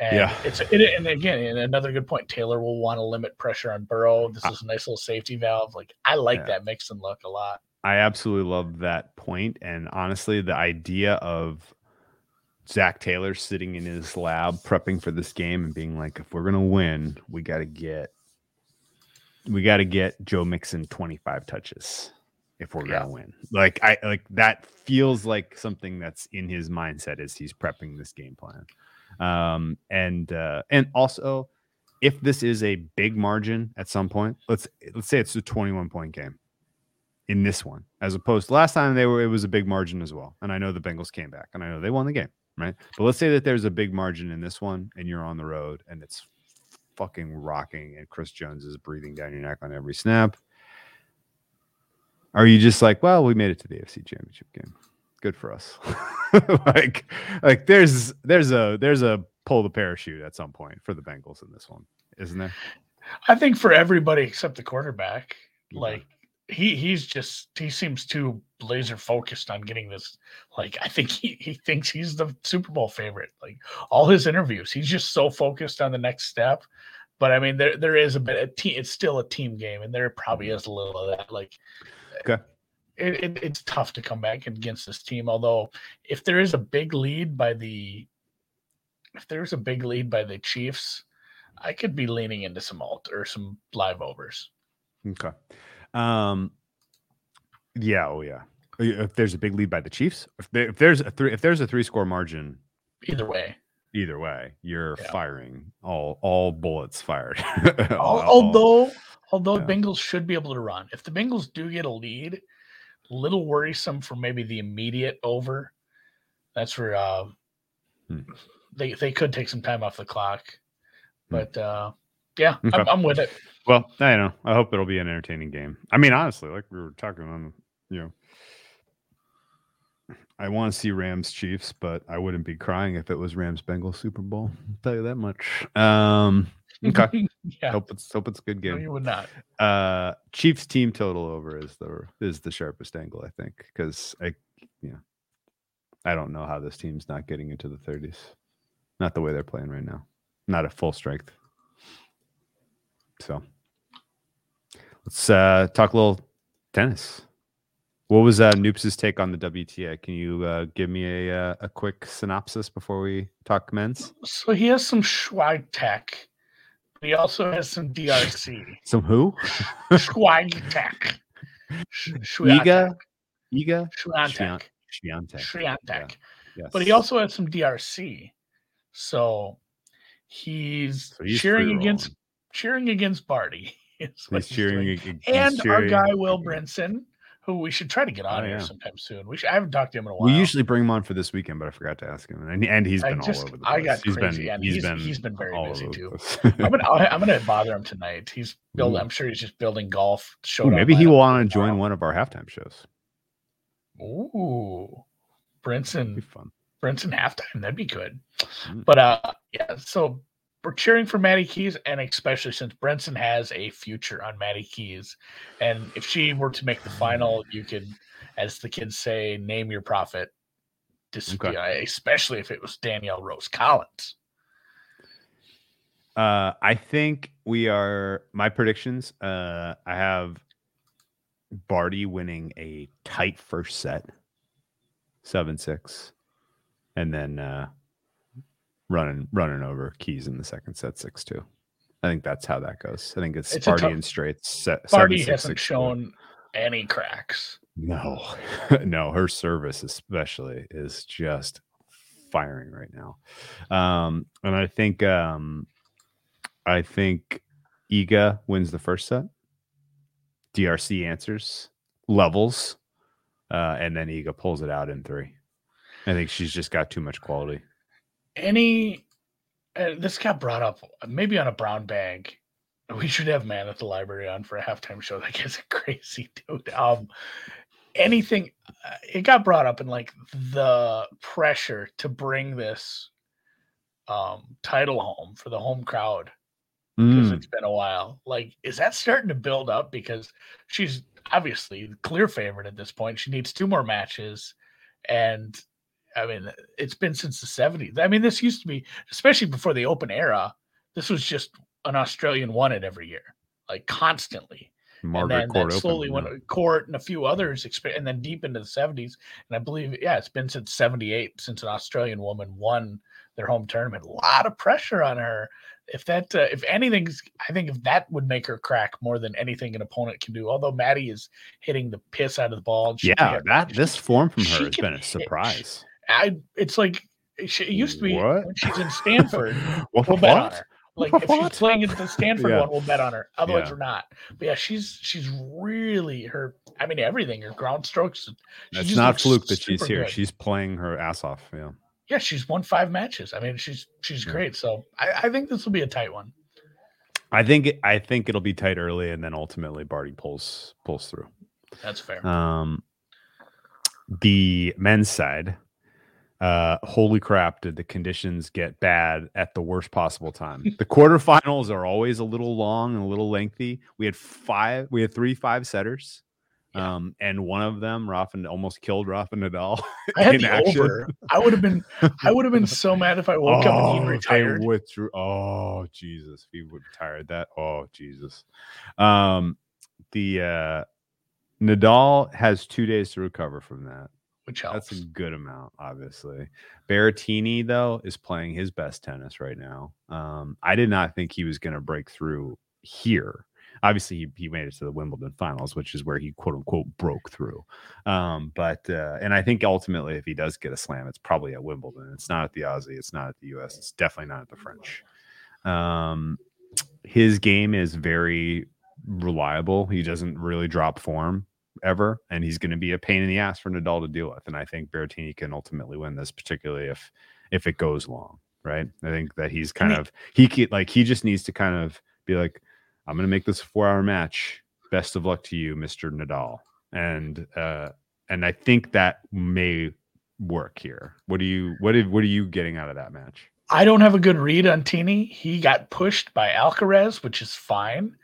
And yeah. it's it, and again, and another good point. Taylor will want to limit pressure on Burrow. This is a nice little safety valve. Like I like yeah. that Mixon look a lot. I absolutely love that point, and honestly, the idea of Zac Taylor sitting in his lab prepping for this game and being like, if we're gonna win, we got to get we got to get Joe Mixon 25 touches if we're yeah. gonna win. Like I like that feels like something that's in his mindset as he's prepping this game plan. Um, and uh, and also, if this is a big margin at some point, let's let's say it's a 21 point game in this one, as opposed to last time they were it was a big margin as well. And I know the Bengals came back and I know they won the game, right? But let's say that there's a big margin in this one and you're on the road and it's fucking rocking and Chris Jones is breathing down your neck on every snap. Are you just like, well, we made it to the AFC championship game? Good for us. like like there's there's a there's a pull the parachute at some point for the Bengals in this one, isn't there? I think for everybody except the quarterback, Okay. like he he's just he seems too laser focused on getting this. Like I think he he thinks he's the Super Bowl favorite. Like all his interviews, he's just so focused on the next step. But I mean, there there is a bit. A team, it's still a team game, and there probably is a little of that. Like, Okay. it, it, it's tough to come back against this team. Although, if there is a big lead by the, if there's a big lead by the Chiefs, I could be leaning into some alt or some live overs. Okay. Um yeah, oh yeah. If there's a big lead by the Chiefs, if, there, if there's a three if there's a three score margin Either way, either way, you're Yeah. firing all all bullets fired. All- although although yeah. Bengals should be able to run. If the Bengals do get a lead, little worrisome for maybe the immediate over. That's where uh, Hmm. they they could take some time off the clock. Hmm. But uh, yeah, Okay. I'm, I'm with it. Well, I know. I hope it'll be an entertaining game. I mean, honestly, like we were talking on, you know, I want to see Rams Chiefs, but I wouldn't be crying if it was Rams Bengals Super Bowl. I'll tell you that much. Um, okay. yeah, hope it's hope it's a good no, game. you would not. Uh, Chiefs team total over is the is the sharpest angle, I think, because I, yeah, I don't know how this team's not getting into the 30s. Not the way they're playing right now. Not at full strength. So let's uh, talk a little tennis. What was uh, Noops's take on the WTA? Can you uh, give me a uh, a quick synopsis before we talk men's? So he has some swag tech. But he also has some DRC. Some who? swag tech. Iga, Iga. Swiatek. Swiatek. Yes. But he also has some DRC. So he's, So he's cheering against cheering against Barty. He's cheering. doing. ag- he's And our guy Will Brinson, who we should try to get on Oh, here yeah. sometime soon. We should, I haven't talked to him in a while. We usually bring him on for this weekend, but I forgot to ask him, and and he's been just- all over the place. I got he's crazy, been and he's he's- been he's been very busy too. I'm gonna I'm gonna bother him tonight. He's building. I'm sure he's just building golf. Showdown maybe he will want to join one of our halftime shows. Ooh, Brinson. be fun. Brinson halftime. That'd be good. Mm. But uh yeah, so we're cheering for Maddie Keys, and especially since Brinson has a future on Maddie Keys. And if she were to make the final, you could, as the kids say, name your prophet. Dis- Okay. especially if it was Danielle Rose Collins. Uh, I think we are. My predictions. Uh, I have Barty winning a tight first set, seven six, and then uh, running running over Keys in the second set six two. I think that's how that goes. I think it's, It's Barty and straights. Set, Barty 7-6, hasn't 6-2. shown any cracks. No, no, her service especially is just firing right now. Um, and I think um I think Iga wins the first set. DRC answers, levels, uh, and then Iga pulls it out in three. I think she's just got too much quality. Any, uh, this got brought up maybe on a brown bag. We should have man at the library on for a halftime show. That a crazy dude. Um, anything, uh, it got brought up in like the pressure to bring this um title home for the home crowd because Mm, it's been a while. Like, is that starting to build up? Because she's obviously the clear favorite at this point. She needs two more matches. And I mean, it's been since the 70s. I mean, this used to be, especially before the open era, this was just an Australian won it every year, like constantly. Margaret and then Court Open, slowly yeah. went court and a few others, and then deep into the 70s. And I believe, yeah, it's been since 78 since an Australian woman won their home tournament. A lot of pressure on her. If that, uh, if anything's, I think if that would make her crack more than anything an opponent can do. Although Maddie is hitting the piss out of the ball. Yeah, that this form from her has can been a surprise. I, it's like she, it used to be What? when she's in Stanford. what? we'll bet on her. Like if What? she's playing at the Stanford Yeah. one, we'll bet on her. Otherwise, Yeah. we're not. But yeah, she's she's really her. I mean, everything. Her ground strokes. It's not fluke that she's here. good. She's playing her ass off. Yeah. yeah, she's won five matches. I mean, she's she's Yeah. great. So I, I think this will be a tight one. I think it, I think it'll be tight early, and then ultimately Barty pulls pulls through. That's fair. Um, the men's side, uh, holy crap, did the conditions get bad at the worst possible time? the quarterfinals are always a little long and a little lengthy. We had five, we had three five setters. Yeah. Um, and one of them, Rafa almost killed Rafa Nadal. I had in the action. over. I would have been I would have been so mad if I woke up and Oh, he they retired. withdrew. Oh Jesus, he would retired that. Oh Jesus. Um, the uh, Nadal has two days to recover from that. Which helps. That's a good amount, obviously. Berrettini though is playing his best tennis right now. Um, I did not think he was going to break through here. Obviously, he, he made it to the Wimbledon finals, which is where he quote unquote broke through. Um, but uh, and I think ultimately, if he does get a slam, it's probably at Wimbledon. It's not at the Aussie. It's not at the U.S. It's definitely not at the French. Um, his game is very reliable. He doesn't really drop form ever, and he's going to be a pain in the ass for Nadal to deal with. And I think Berrettini can ultimately win this, particularly if if it goes long. Right? I think that he's kind mean- of he like he just needs to kind of be like, I'm going to make this a four hour match. Best of luck to you, Mister Nadal. And uh, and I think that may work here. What do you what did what are you getting out of that match? I don't have a good read on Tini. He got pushed by Alcaraz, which is fine,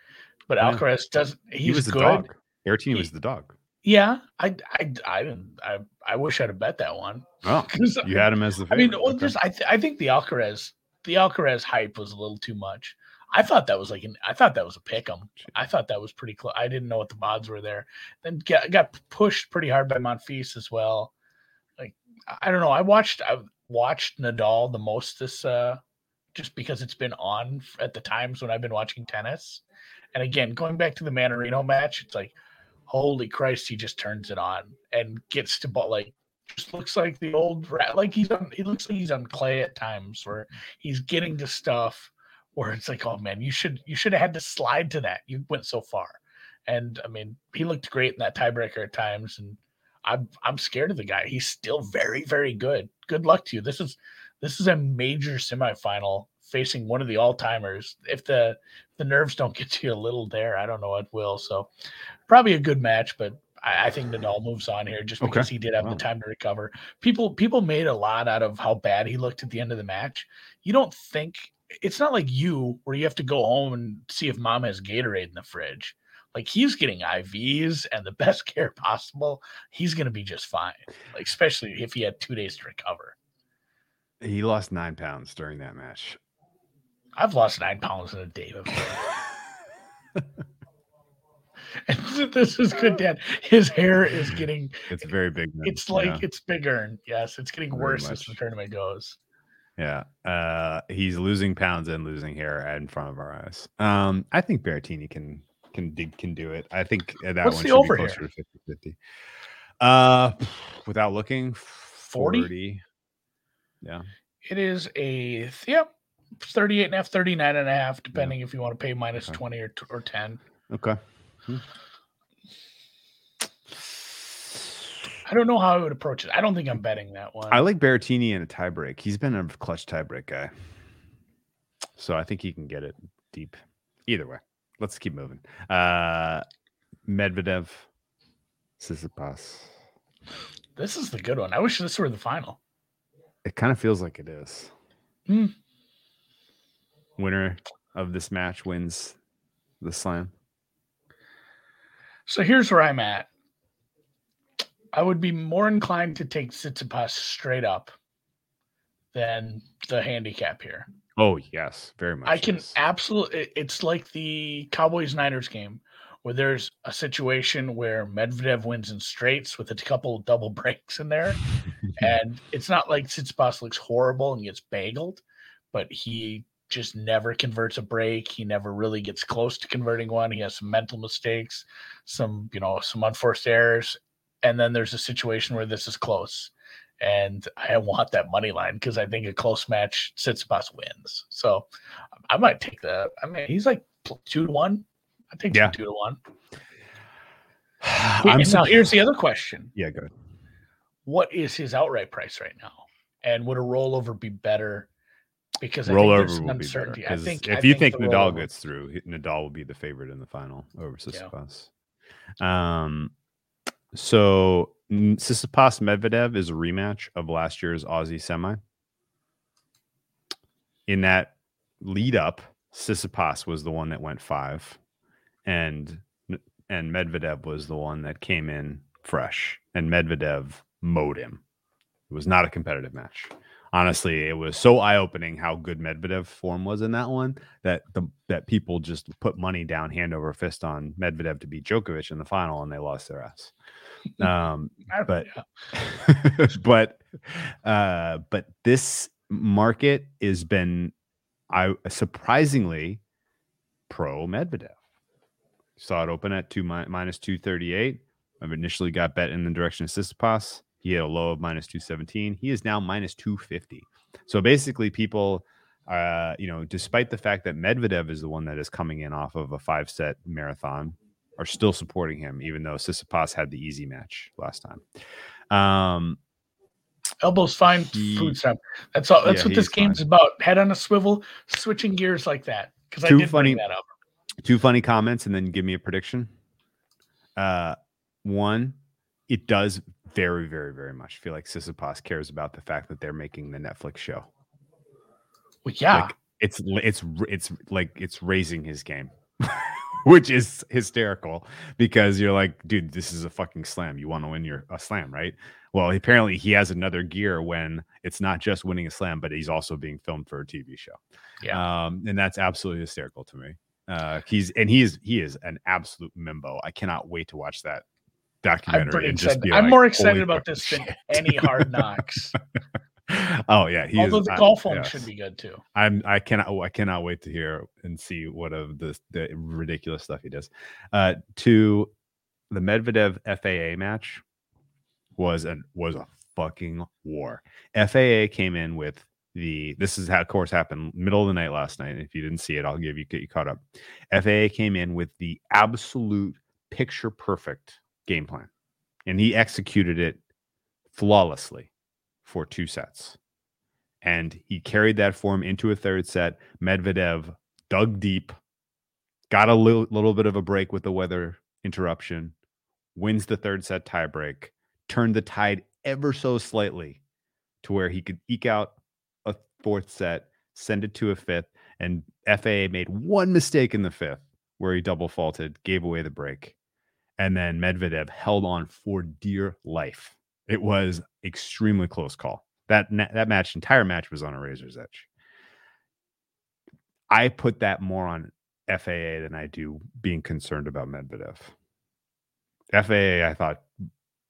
but Yeah. Alcaraz doesn't. He's he was good. dog. He- was the dog. Yeah, I, I, I didn't. I, I wish I'd have bet that one. Oh, you had him as the I mean, well, Okay. just I, th- I think the Alcaraz, the Alcaraz hype was a little too much. I thought that was like an, I thought that was a pick 'em. I thought that was pretty close. I didn't know what the odds were there. Then got, got pushed pretty hard by Monfils as well. Like I- I don't know. I watched I watched Nadal the most this uh just because it's been on at the times when I've been watching tennis. And again, going back to the Mannarino match, it's like, holy Christ, he just turns it on and gets to ball like just looks like the old rat. Like he's on, he looks like he's on clay at times where he's getting to stuff where it's like, oh man, you should you should have had to slide to that. You went so far. And I mean, he looked great in that tiebreaker at times. And I'm I'm scared of the guy. He's still very, very good. Good luck to you. This is this is a major semifinal facing one of the all timers. If the the nerves don't get to you a little there, I don't know what will. So probably a good match, but I, I think Nadal moves on here just Okay. because he did have Wow. the time to recover. People people made a lot out of how bad he looked at the end of the match. You don't think it's not like you where you have to go home and see if mom has Gatorade in the fridge. Like he's getting IVs and the best care possible. He's going to be just fine. Like especially if he had two days to recover. he lost nine pounds during that match. I've lost nine pounds in a day before. This is good, Dad. His hair is getting. It's very big. now, It's like yeah. it's bigger. and Yes, it's getting Very worse as the tournament goes. Yeah. Uh he's losing pounds and losing hair in front of our eyes. Um I think Berrettini can can dig can do it. I think that What's one should over be here? closer to 50 Uh without looking 40? 40. Yeah. It is a yep, 38 and a half, 39 and a half, depending if you want to pay minus Okay. 20 or, or 10. Okay. I don't know how I would approach it. I don't think I'm betting that one. I like Berrettini in a tiebreak. He's been a clutch tiebreak guy. So I think he can get it deep. Either way. Let's keep moving. Uh Medvedev Tsitsipas. this is the good one. I wish this were the final. It kind of feels like it is. Hmm. Winner of this match wins the slam. So here's where I'm at. I would be more inclined to take Tsitsipas straight up than the handicap here. Oh yes, very much. I can yes. absolutely. It's like the Cowboys Niners game where there's a situation where Medvedev wins in straights with a couple of double breaks in there, and it's not like Tsitsipas looks horrible and gets bageled, but he just never converts a break. He never really gets close to converting one. He has some mental mistakes, some you know some unforced errors, and then there's a situation where this is close. And I want that money line because I think a close match Tsitsipas wins. So I might take that. I mean, he's like two to one. I think Yeah. two to one. I'm so- now here's the other question: yeah, good. What is his outright price right now? And would a rollover be better? Because I Rollover will be better. I think if I you think the Nadal rollover- gets through, Nadal will be the favorite in the final over Yeah. Tsitsipas. Um, so Tsitsipas Medvedev is a rematch of last year's Aussie semi. In that lead up, Tsitsipas was the one that went five, and and Medvedev was the one that came in fresh, and Medvedev mowed him. It was not a competitive match. Honestly, it was so eye opening how good Medvedev form was in that one that the that people just put money down hand over fist on Medvedev to beat Djokovic in the final, and they lost their ass. Um, but but uh, but this market has been I surprisingly pro Medvedev. Saw it open at two mi- minus two thirty eight. I've initially got bet in the direction of Tsitsipas. He had a low of minus two seventeen. He is now minus two fifty. So basically, people, uh, you know, despite the fact that Medvedev is the one that is coming in off of a five set marathon, are still supporting him, even though Tsitsipas had the easy match last time. Um, Elbows fine, He- food time. That's all. That's Yeah, what this game's fine. about. Head on a swivel, switching gears like that. Because I did funny- that up. two funny comments and then give me a prediction. Uh, one, it does very, very, very much feel like Tsitsipas cares about the fact that they're making the Netflix show. Well, yeah, Like it's it's it's like it's raising his game, which is hysterical because you're like, dude, this is a fucking slam. You want to win your a slam, right? Well, apparently he has another gear when it's not just winning a slam, but he's also being filmed for a TV show. yeah. Um, and that's absolutely hysterical to me. Uh, he's and he is he is an absolute mimbo. I cannot wait to watch that documentary. pretty and just excited. be I'm like, more excited about this than any hard knocks. oh yeah, he Although is, the I- golf one yes. should be good too. I'm I cannot I cannot wait to hear and see what of the the ridiculous stuff he does. Uh, to the Medvedev FAA match was an was a fucking war. FAA came in with the this is how of course happened middle of the night last night. If you didn't see it, I'll give you get you caught up. FAA came in with the absolute picture perfect game plan, and he executed it flawlessly for two sets and he carried that form into a third set. Medvedev dug deep, got a little, little bit of a break with the weather interruption, wins the third set tiebreak, turned the tide ever so slightly to where he could eke out a fourth set, send it to a fifth, and FAA made one mistake in the fifth where he double faulted, gave away the break. And then Medvedev held on for dear life. It was extremely close call. That that match, entire match, was on a razor's edge. I put that more on FAA than I do being concerned about Medvedev. FAA, I thought,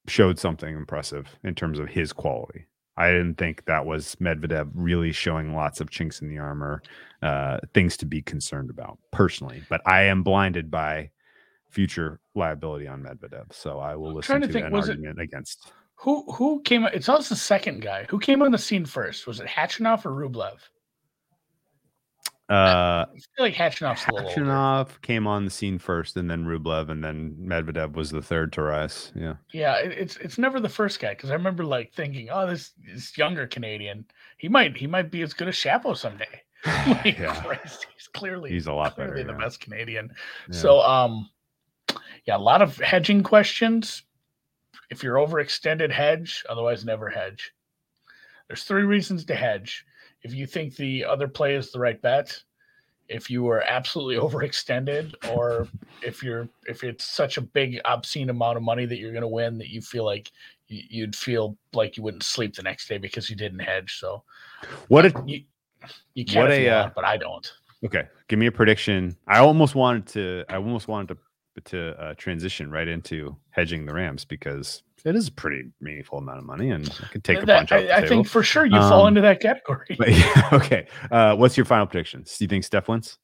showed something impressive in terms of his quality. I didn't think that was Medvedev really showing lots of chinks in the armor, uh, things to be concerned about personally. But I am blinded by future liability on Medvedev, so I will listen to, to think, an was it- argument against. Who who came? It's always the second guy. Who came on the scene first? Was it Khachanov or Rublev? Uh, I feel like little older. Came on the scene first, and then Rublev, and then Medvedev was the third to rise. Yeah, Yeah, it, it's it's never the first guy because I remember like thinking, oh, this this younger Canadian, he might he might be as good as Shapo someday. like, yeah, Christ, he's clearly he's a lot better. clearly the yeah. best Canadian. Yeah. So um, yeah, a lot of hedging questions. If you're overextended, hedge. Otherwise, never hedge. There's three reasons to hedge. If you think the other play is the right bet, if you are absolutely overextended, or if you're if it's such a big obscene amount of money that you're going to win that you feel like you- you'd feel like you wouldn't sleep the next day because you didn't hedge. So what if you you can What a, uh, want, but I don't. okay. Give me a prediction. I almost wanted to. I almost wanted to to uh, transition right into hedging the Rams because it is a pretty meaningful amount of money, and I could take a That- bunch off the I, I think for sure you fall Um, into that category. Yeah, okay. Uh, what's your final predictions? Do you think Steph wins?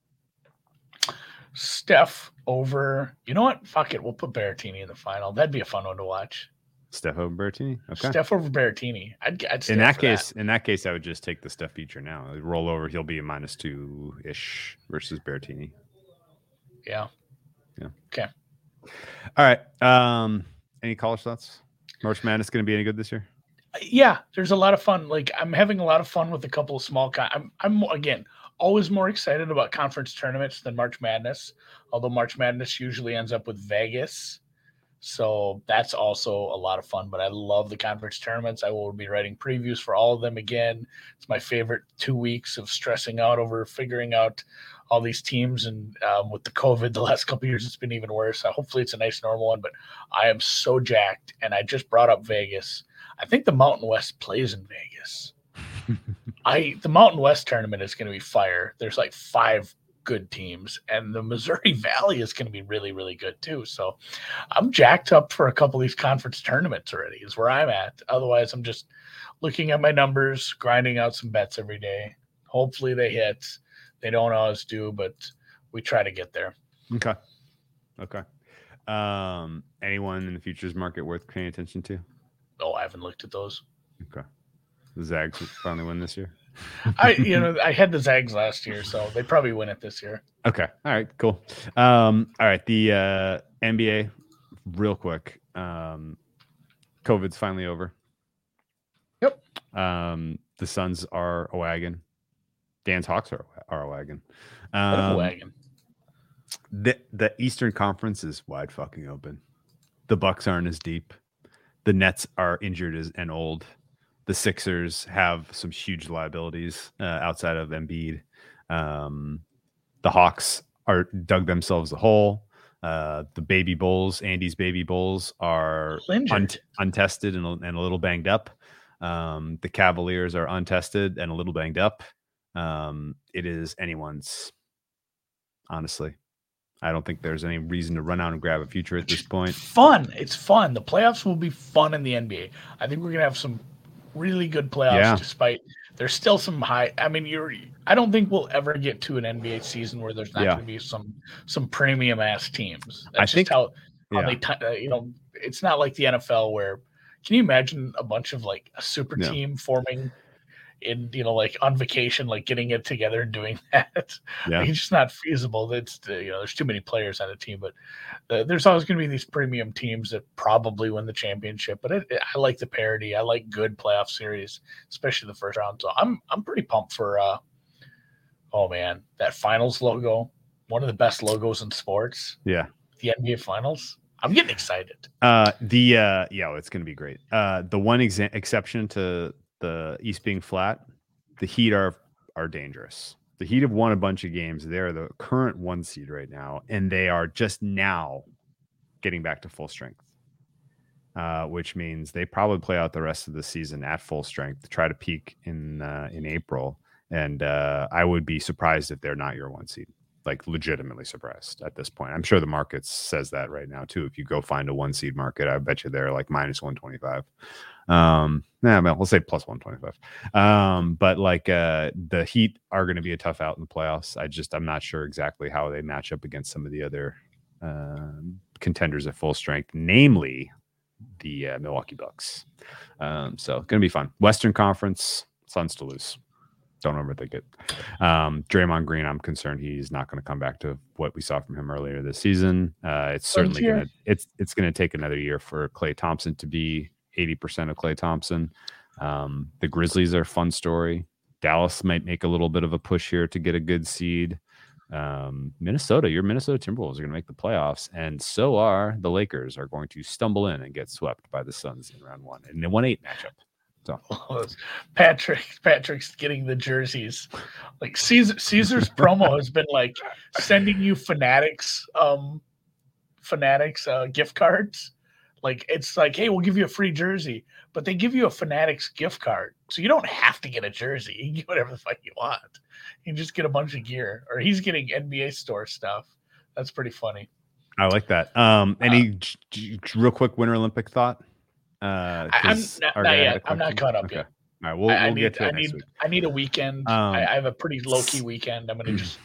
Steph over. You know what? Fuck it. We'll put Berrettini in the final. That'd be a fun one to watch. Steph over Berrettini? Okay. Steph over Berrettini. I'd, I'd in that case, in that case, I would just take the Steph feature now. Roll over, he'll be a minus two ish versus Berrettini. Yeah. All right. Um, any college thoughts? March Madness going to be any good this year? Yeah. There's a lot of fun. Like I'm having a lot of fun with a couple of small. Con- I'm I'm again always more excited about conference tournaments than March Madness. Although March Madness usually ends up with Vegas. So that's also a lot of fun. But I love the conference tournaments. I will be writing previews for all of them again. It's my favorite two weeks of stressing out over figuring out all these teams. And um, with the COVID, the last couple years, it's been even worse. Uh, hopefully, it's a nice normal one. But I am so jacked. And I just brought up Vegas. I think the Mountain West plays in Vegas. I the Mountain West tournament is going to be fire. There's like five good teams, and the Missouri Valley is going to be really, really good too. So I'm jacked up for a couple of these conference tournaments already. Is where I'm at. Otherwise, I'm just looking at my numbers, grinding out some bets every day. Hopefully, they hit. They don't always do, but we try to get there. Okay. Okay. Um, anyone in the futures market worth paying attention to? Oh, I haven't looked at those. Okay. The Zags finally win this year. I you know I had the Zags last year, so they probably win it this year. Okay. All right. Cool. Um, all right. The uh, NBA, real quick. Um, COVID's finally over. Yep. Um, the Suns are a wagon. Dan's Hawks are, are a wagon. What a Um, wagon. the the Eastern Conference is wide fucking open. The Bucks aren't as deep. The Nets are injured as, and old. The Sixers have some huge liabilities uh, outside of Embiid. Um, the Hawks are dug themselves a hole. Uh, the baby bulls, Andy's baby bulls, are un- untested and, a- and a little banged up. Um, the Cavaliers are untested and a little banged up. Um, it is anyone's, honestly. I don't think there's any reason to run out and grab a future at this point. fun. It's fun. The playoffs will be fun in the NBA. I think we're gonna have some really good playoffs. Yeah. Despite there's still some high. I mean, you're. I don't think we'll ever get to an NBA season where there's not Yeah. gonna be some some premium ass teams. That's I just think- how how Yeah. they. uh, you know, it's not like the NFL where. Can you imagine a bunch of like a super No. team forming? In you know, like on vacation, like getting it together and doing that. Yeah. It's just not feasible. It's uh, you know, there's too many players on a team, but uh, there's always going to be these premium teams that probably win the championship. But it, it- I like the parity. I like good playoff series, especially the first round. So I'm I'm pretty pumped for. uh Oh man, that finals logo, one of the best logos in sports. Yeah. The NBA Finals. I'm getting excited. Uh, the uh, yeah, it's going to be great. Uh, the one exa- exception to the East being flat, the Heat are are dangerous. The Heat have won a bunch of games. They're the current one seed right now, and they are just now getting back to full strength. Uh, which means they probably play out the rest of the season at full strength to try to peak in uh, in April. And uh, I would be surprised if they're not your one seed like legitimately surprised at this point. I'm sure the market says that right now too. If you go find a one seed market, I bet you they're like minus 125. Um, nah, well, we'll say plus 125. Um, but like uh, the Heat are going to be a tough out in the playoffs. I just I'm not sure exactly how they match up against some of the other um contenders at full strength, namely the uh, Milwaukee Bucks. Um, so going to be fun. Western Conference, Suns to lose. Don't overthink it. Um, Draymond Green, I'm concerned he's not going to come back to what we saw from him earlier this season. Uh, it's certainly going to it's it's going to take another year for Klay Thompson to be 80% of Klay Thompson. Um, the Grizzlies are a fun story. Dallas might make a little bit of a push here to get a good seed. Um, Minnesota, your Minnesota Timberwolves are going to make the playoffs, and so are the Lakers are going to stumble in and get swept by the Suns in round one in the one eight matchup. Patrick Patrick's getting the jerseys. Like Caesar Caesar's promo has been like sending you fanatics um fanatics uh gift cards. Like it's like, hey, we'll give you a free jersey, but they give you a fanatics gift card. So you don't have to get a jersey. You can get whatever the fuck you want. You can just get a bunch of gear. Or he's getting NBA store stuff. That's pretty funny. I like that. Um, any j- j- real quick Winter Olympic thought? Uh, I- I'm not- not yet. I'm not caught up Okay. yet. All right, we'll, I, I we'll need get to I need week. I need a weekend. Um, I, I have a pretty low key weekend. I'm gonna just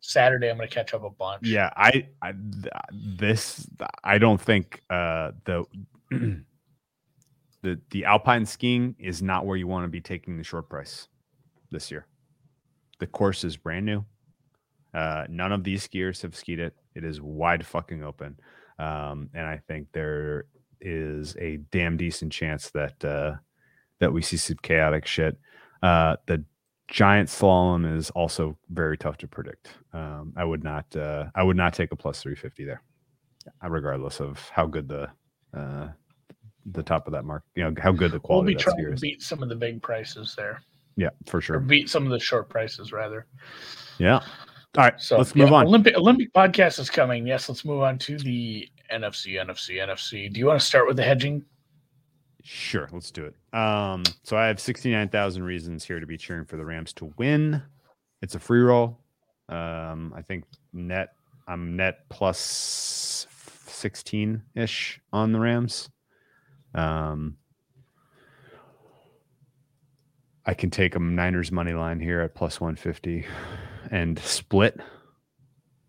Saturday. I'm gonna catch up a bunch. Yeah, I, I this I don't think uh the the the alpine skiing is not where you want to be taking the short price this year. The course is brand new. Uh, none of these skiers have skied it. It is wide fucking open, um, and I think there is a damn decent chance that uh, that we see some chaotic shit. Uh, the giant slalom is also very tough to predict. Um, I would not uh, I would not take a plus 350 there, uh, regardless of how good the uh, the top of that mark. You know how good the quality. We'll be trying to beat some of the big prices there, Yeah, for or sure. beat some of the short prices rather. Yeah. All right, So let's move yeah, on. Olympic Olympic podcast is coming. Yes, let's move on to the NFC, NFC, NFC. Do you want to start with the hedging? Sure, let's do it. Um, so I have 69,000 reasons here to be cheering for the Rams to win. It's a free roll. Um, I think net, I'm net plus 16 ish on the Rams. Um, I can take a Niners money line here at plus 150 and split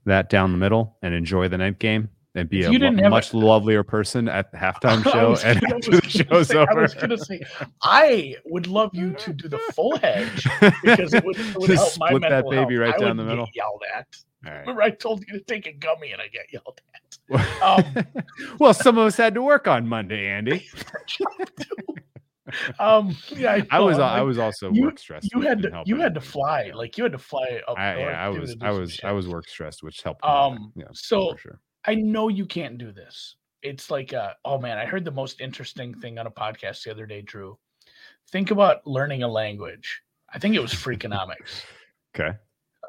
that down the middle and enjoy the night game and be If a lo- much lovelier person at the halftime show was and I after was the show's say- I was going to say, I would love you to do the full hedge because it would, it would help my split that mental baby health. right I down the middle. Yelled at. All right. Remember, I told you to take a gummy and I get yelled at. Um, well, some of us had to work on Monday, Andy. um, yeah, I know, was I'm I was also you- work stressed. You had to you had to fly like you had to fly up. I, yeah, I was I was. I was work stressed, which helped. Um, yeah, so for sure. I know you can't do this. It's like, uh, oh man, I heard the most interesting thing on a podcast the other day, Drew. Think about learning a language. I think it was Freakonomics. Okay.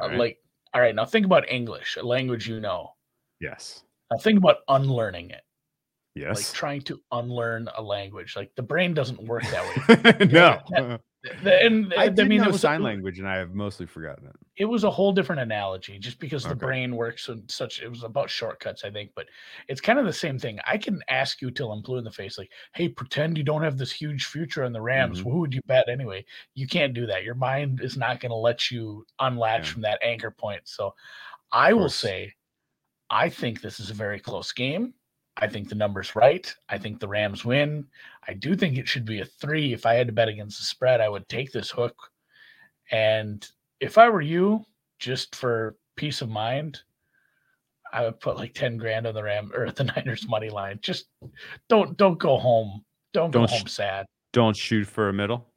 uh. Like, all right, now think about English, a language you know. Yes. Now think about unlearning it, Yes. like trying to unlearn a language. Like the brain doesn't work that way. no. that- and I I, did mean, know it was sign language, and I have mostly forgotten it. it was a whole different analogy just because the brain works in such it was about shortcuts i think but it's kind of the same thing. I can ask you till i'm blue in the face like hey pretend you don't have this huge future in the rams. Mhm. who would you bet anyway? You can't do that. Your mind is not going to let you unlatch Yeah. from that anchor point. So i will say i think this is a very close game i think the number's right i think the rams win i do think it should be a three if i had to bet against the spread i would take this hook and if I were you, just for peace of mind, I would put like 10 grand on the Ram or the Niners money line. Just don't don't go home. Don't go Don't home sh- sad. Don't shoot for a middle.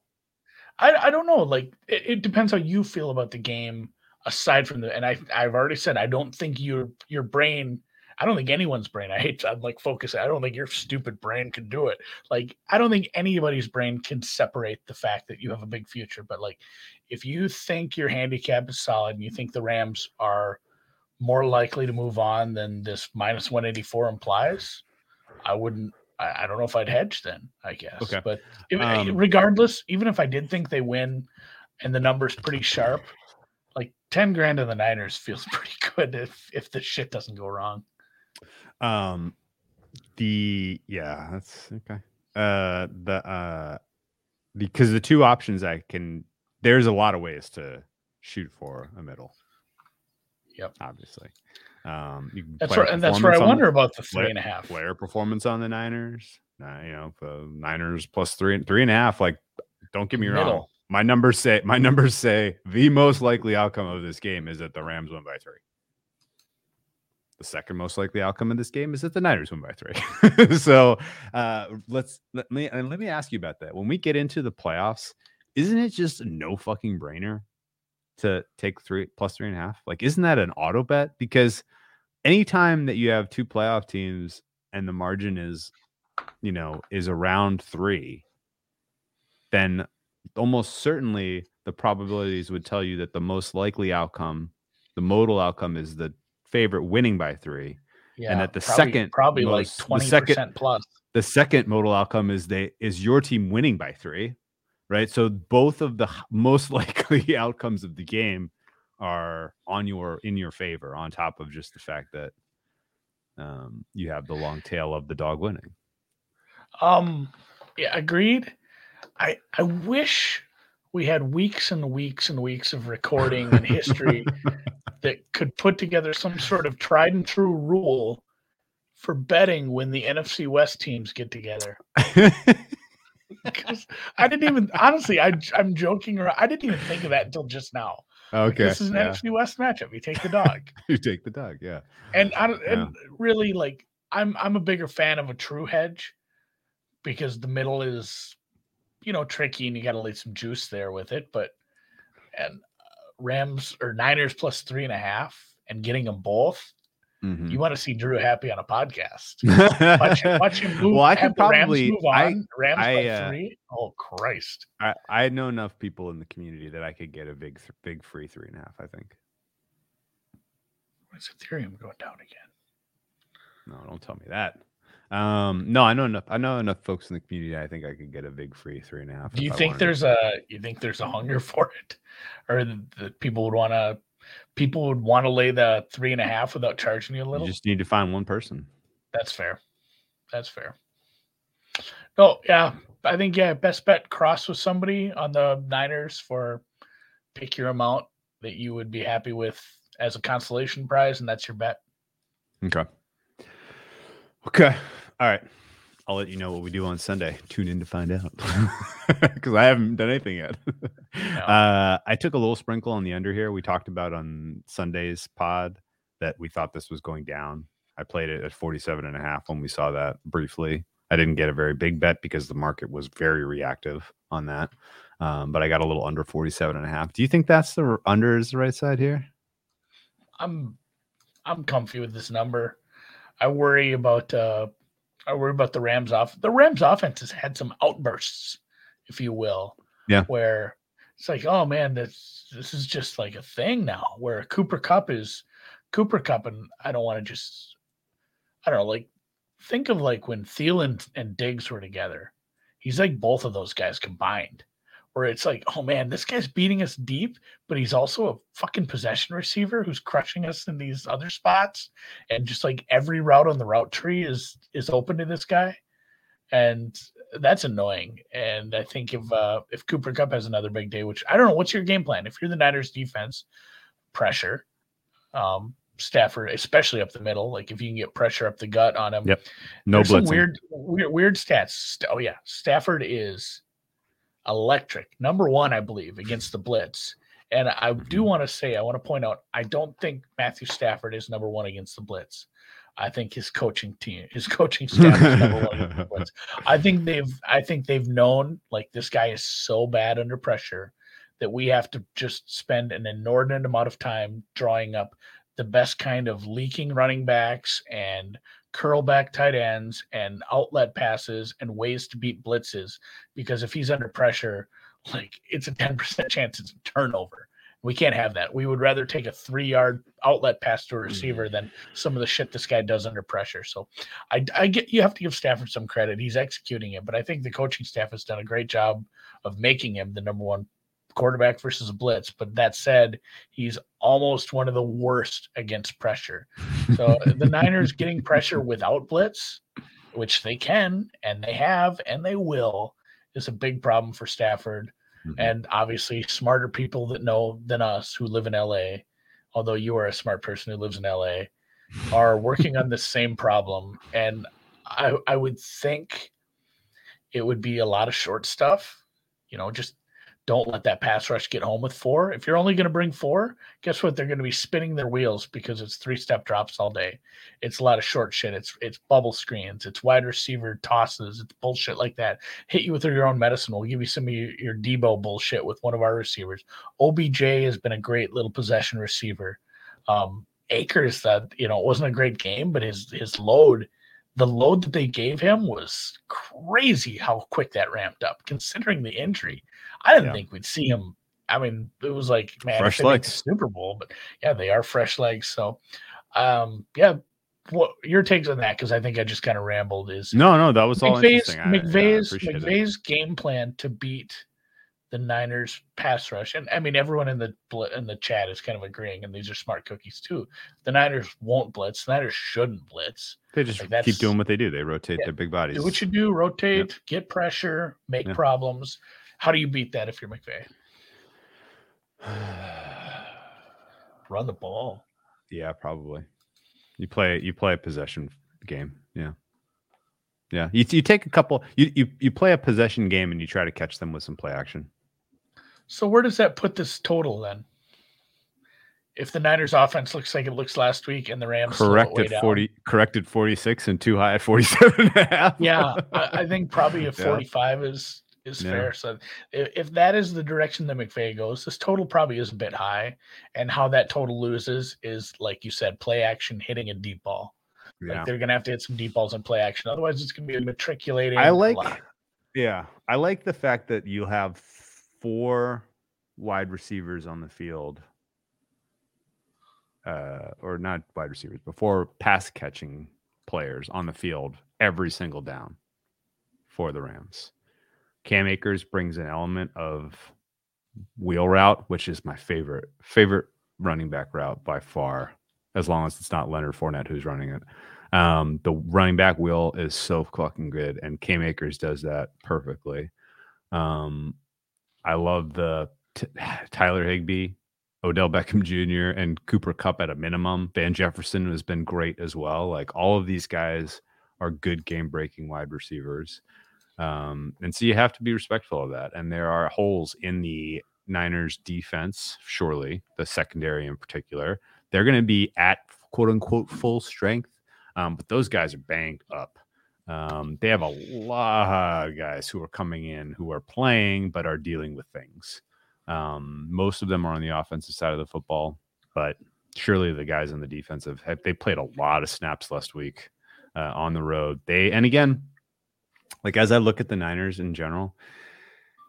I, I don't know. Like it, it depends how you feel about the game aside from the and I I've already said I don't think your your brain I don't think anyone's brain. I hate to I'm like focus. I don't think your stupid brain can do it. Like I don't think anybody's brain can separate the fact that you have a big future. But like if you think your handicap is solid and you think the Rams are more likely to move on than this minus 184 implies, I wouldn't I, I don't know if I'd hedge then, I guess. Okay. But if, Um, regardless, even if I did think they win and the number's pretty sharp, like 10 grand in the Niners feels pretty good if if the shit doesn't go wrong. Um, the yeah, that's okay. Uh, the uh, because the two options I can there's a lot of ways to shoot for a middle. Yep. Obviously, um, That's right, and that's where I wonder the- about the three and a half. player performance on the Niners. Uh, you know, the Niners plus three and three and a half. Like, don't get me wrong. My numbers say my numbers say the most likely outcome of this game is that the Rams win by three. The second most likely outcome of this game is that the Niners win by three. so uh, let's let me and let me ask you about that. When we get into the playoffs, isn't it just no fucking brainer to take three plus three and a half? Like, isn't that an auto bet? Because anytime that you have two playoff teams and the margin is, you know, is around three, then almost certainly the probabilities would tell you that the most likely outcome, the modal outcome, is the favorite winning by three. Yeah, that the probably- second probably like most- the twenty percent plus. The second modal outcome is they is your team winning by three, right? So both of the most likely outcomes of the game are on your in your favor, on top of just the fact that um, you have the long tail of the dog winning. Um, yeah, agreed. I I wish we had weeks and weeks and weeks of recording and history that could put together some sort of tried and true rule for betting when the NFC West teams get together. Because I didn't even honestly, I I'm joking around. I didn't even think of that until just now. okay, This is an yeah. NFC West matchup. You take the dog. you take the dog, yeah. and I don't, Yeah. and really like I'm I'm a bigger fan of a true hedge because the middle is you know tricky and you got to lay some juice there with it. But and uh, Rams or Niners plus three and a half and getting them both. Mhm. You want to see Drew happy on a podcast. Watch, him- watch him move. well, I the Rams probably. move I. Rams I, by uh, three. Oh Christ! I I know enough people in the community that I could get a big big free three and a half. I think. What's Ethereum going down again? No, don't tell me that. Um, no, I know enough. I know enough folks in the community. I think I could get a big free three and a half. Do you think there's a you think there's a hunger for it, or the, the people would want to people would want to lay the three and a half without charging you a little? You just need to find one person. That's fair. That's fair. No, yeah, I think yeah, best bet cross with somebody on the Niners for pick your amount that you would be happy with as a consolation prize, and that's your bet. Okay. Okay. All right. I'll let you know what we do on Sunday. Tune in to find out because I haven't done anything yet. uh, I took a little sprinkle on the under here. We talked about on Sunday's pod that we thought this was going down. I played it at 47 and a half when we saw that briefly. I didn't get a very big bet because the market was very reactive on that. Um, but I got a little under 47 and a half. Do you think that's the under is the right side here? I'm I'm comfy with this number. I worry about uh I worry about the Rams off. The Rams offense has had some outbursts, if you will. Yeah. Where it's like, oh man, this this is just like a thing now. Where Cooper Kupp is Cooper Kupp, and I don't want to just I don't know, like think of like when Thielen and Diggs were together. He's like both of those guys combined. Where it's like, oh man, this guy's beating us deep, but he's also a fucking possession receiver who's crushing us in these other spots and just like every route on the route tree is is open to this guy and that's annoying and i think if uh if cooper kupp has another big day which i don't know what's your game plan if you're the niners defense pressure um stafford especially up the middle like if you can get pressure up the gut on him Yep. No there's blitzing. weird, weird, weird stats. Oh yeah, Stafford is electric. Number one, I believe, against the blitz. And I do Mhm. want to say, I want to point out, I don't think Matthew Stafford is number one against the blitz. I think his coaching team, his coaching staff is number one against the blitz. I think they've, I think they've known like this guy is so bad under pressure that we have to just spend an inordinate amount of time drawing up the best kind of leaking running backs and curl back tight ends and outlet passes and ways to beat blitzes because if he's under pressure like it's a 10% chance it's a turnover. We can't have that. We would rather take a three yard outlet pass to a receiver mm. than some of the shit this guy does under pressure. So I, I get you have to give stafford some credit. He's executing it but i think the coaching staff has done a great job of making him the number one quarterback versus a blitz but that said he's almost one of the worst against pressure so the Niners getting pressure without blitz, which they can and they have and they will, is a big problem for Stafford. Mhm. And obviously, smarter people that know than us who live in LA, although you are a smart person who lives in LA, are working on the same problem. And I, I would think it would be a lot of short stuff. You know, just don't let that pass rush get home with four. If you're only going to bring four, guess what? They're going to be spinning their wheels because it's three step drops all day. It's a lot of short shit. It's it's bubble screens. It's wide receiver tosses. It's bullshit like that. Hit you with your own medicine. We'll give you some of your, your Deebo bullshit with one of our receivers. OBJ has been a great little possession receiver. Um, Akers, that you know, it wasn't a great game, but his his load, the load that they gave him was crazy. How quick that ramped up, considering the injury. I didn't Yeah. think we'd see him. I mean, it was like man, Fresh legs. Super Bowl, but yeah, they are fresh legs. So, um, yeah. What your takes on that? Because I think I just kind of rambled. Is No, no, that was all McVay's interesting. I- yeah, I McVay's it. Game plan to beat the Niners pass rush, and I mean everyone in the in the chat is kind of agreeing, and these are smart cookies too. The Niners won't blitz. The Niners shouldn't blitz. They just Like, keep doing what they do. They rotate Yeah. their big bodies. Do what you do, rotate, get pressure, make problems. How do you beat that if you're McVay? Run the ball. yeah, probably. You play you play a possession game. Yeah. Yeah. You, you take a couple you, you you play a possession game and you try to catch them with some play action. So where does that put this total then? If the Niners offense looks like it looks last week and the Rams slow it way Corrected down. 40 corrected 46 and too high at 47 and a half. Yeah, I, I think probably a Yeah. 45 is is Yeah. fair. So if, if that is the direction that McVay goes, this total probably is a bit high. And how that total loses is like you said, play action hitting a deep ball. Yeah. Like they're gonna have to hit some deep balls and play action. Otherwise, it's gonna be matriculating. I like, yeah, I like the fact that you have four wide receivers on the field, uh, or not wide receivers, but four pass catching players on the field every single down for the Rams. Cam Akers brings an element of wheel route, which is my favorite favorite running back route by far, as long as it's not Leonard Fournette who's running it. Um, the running back wheel is so fucking good, and Cam Akers does that perfectly. Um, I love the t- Tyler Higbee, Odell Beckham Jr., and Cooper Kupp at a minimum. Van Jefferson has been great as well. Like all of these guys are good game breaking wide receivers. Um, and so you have to be respectful of that. And there are holes in the Niners defense, surely, the secondary in particular. They're going to be at quote unquote full strength, um, but those guys are banged up. Um, they have a lot of guys who are coming in who are playing but are dealing with things. Um, most of them are on the offensive side of the football, but surely the guys on the defensive have they played a lot of snaps last week uh, on the road. They and again, like as I look at the Niners in general,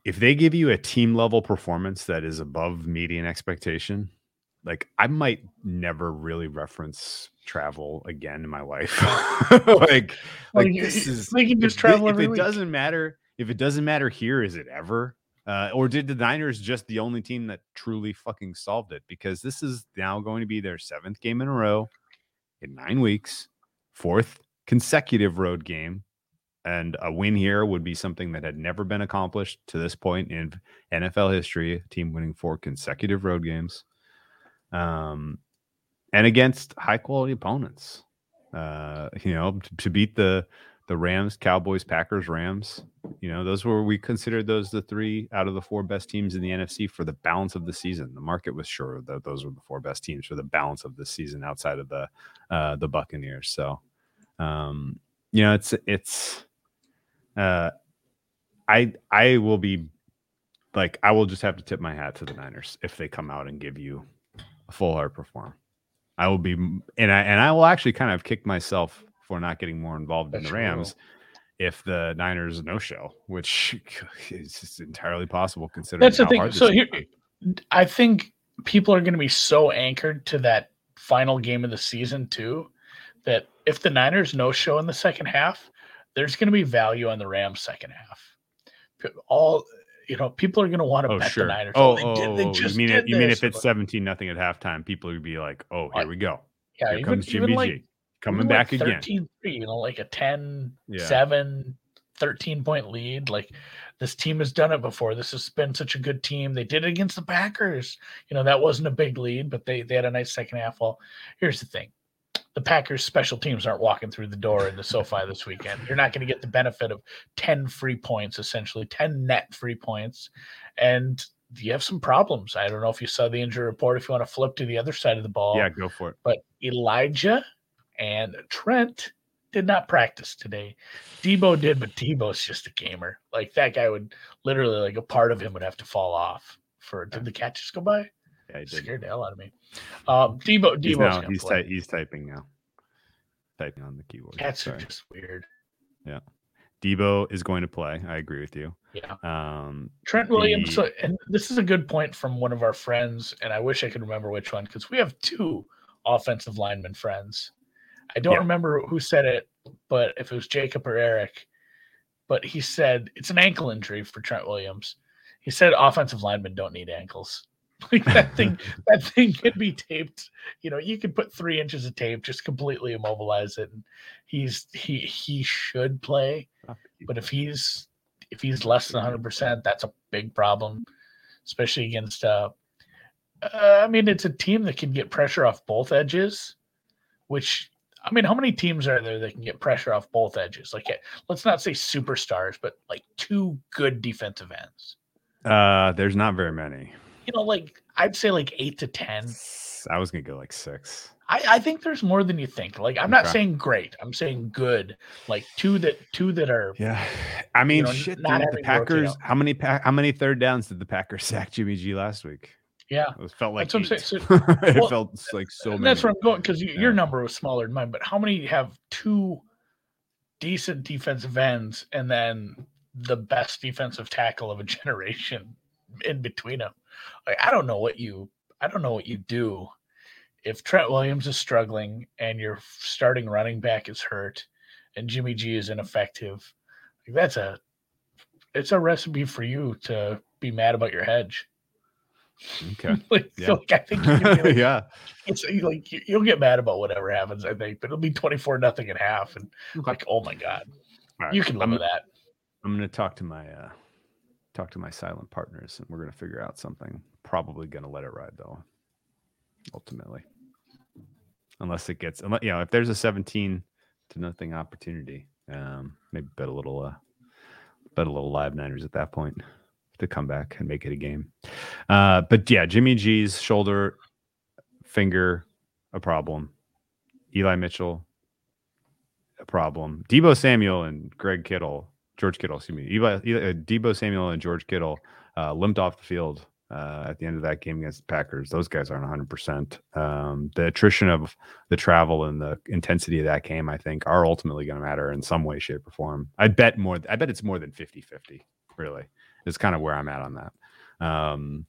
if they give you a team level performance that is above median expectation, like I might never really reference travel again in my life. like, like you- this is they can just travel if every it week. doesn't matter, if it doesn't matter here, is it ever? Uh, or did the Niners just the only team that truly fucking solved it? Because this is now going to be their seventh game in a row in nine weeks, fourth consecutive road game. And a win here would be something that had never been accomplished to this point in NFL history. Team winning four consecutive road games, um, and against high quality opponents. Uh, you know, to, to beat the the Rams, Cowboys, Packers, Rams. You know, those were we considered those the three out of the four best teams in the NFC for the balance of the season. The market was sure that those were the four best teams for the balance of the season outside of the uh, the Buccaneers. So, um, you know, it's it's uh, I I will be like I will just have to tip my hat to the Niners if they come out and give you a full hard perform. I will be and I and I will actually kind of kick myself for not getting more involved in the Rams if the Niners no show, which is entirely possible considering That's the thing. So here, I think people are going to be so anchored to that final game of the season too, that if the Niners no show in the second half, there's going to be value on the Rams second half. All you know, people are going to want to Oh bet sure. the Niners. Oh, they oh, did- oh, you mean it, you mean if it's seventeen nothing at halftime, people would be like, "Oh, here I- we go. yeah, Here even, comes even Jimmy G like coming even back like again." 13 you know, like a 10, Yeah. 7, 13 point lead. Like this team has done it before. This has been such a good team. They did it against the Packers. You know, that wasn't a big lead, but they, they had a nice second half. Well, here's the thing. The Packers special teams aren't walking through the door in the SoFi this weekend. You're not going to get the benefit of 10 free points, essentially 10 net free points. And you have some problems. I don't know if you saw the injury report, if you want to flip to the other side of the ball Yeah, go for it. but Elijah and Trent did not practice today. Deebo did, but Deebo's just a gamer. Like that guy would literally, like a part of him would have to fall off. For did the catches go by? Yeah, he did. Scared the hell out of me. Um, Deebo, He's now he's play. ty- he's typing now. Typing on the keyboard. Cats are just weird. Yeah. Deebo is going to play. I agree with you. Yeah. Um, Trent Williams, The- so, and this is a good point from one of our friends, and I wish I could remember which one because we have two offensive lineman friends. I don't Yeah. remember who said it, but if it was Jacob or Eric, but he said it's an ankle injury for Trent Williams. He said offensive linemen don't need ankles. Like that thing, that thing could be taped. You know, you could put three inches of tape, just completely immobilize it. And he's he he should play, but if he's if he's less than 100 percent, that's a big problem, especially against. Uh, uh, I mean, it's a team that can get pressure off both edges, which I mean, how many teams are there that can get pressure off both edges? Like, eh, let's not say superstars, but like two good defensive ends. uh, there's not very many. You know, like I'd say like eight to ten. I was gonna go like six. I, I think there's more than you think. Like I'm not Okay. saying great. I'm saying good. Like two that two that are Yeah, I mean, know, shit. dude, the Packers. out. How many pa- how many third downs did the Packers sack Jimmy G last week? yeah. It felt like That's what I'm eight. saying. it well, felt like so many. that's where I'm going because your Yeah. number was smaller than mine. But how many have two decent defensive ends and then the best defensive tackle of a generation in between them? Like I don't know what you I don't know what you do if Trent Williams is struggling and your starting running back is hurt and Jimmy G is ineffective. Like that's a it's a recipe for you to be mad about your hedge. okay. like, Yeah. like I think you can be like, yeah. it's like you- you'll get mad about whatever happens. I think, but it'll be twenty four nothing at half, and Okay. like, oh my god, right. you can live I'm, with that. I'm gonna talk to my uh talk to my silent partners, and we're gonna figure out something. Probably gonna let it ride though. Ultimately, unless it gets, unless, you know, if there's a 17 to nothing opportunity, um, maybe bet a little, uh, bet a little live Niners at that point to come back and make it a game. Uh, but yeah, Jimmy G's shoulder, finger, a problem. Eli Mitchell, a problem. Deebo Samuel and Greg Kittle, George Kittle, excuse me. Eli, Eli, uh, Deebo Samuel and George Kittle uh, limped off the field uh, at the end of that game against the Packers. Those guys aren't 100%. Um, the attrition of the travel and the intensity of that game, I think, are ultimately going to matter in some way, shape, or form. I bet more. I bet it's more than 50 50, really. It's kind of where I'm at on that. Um,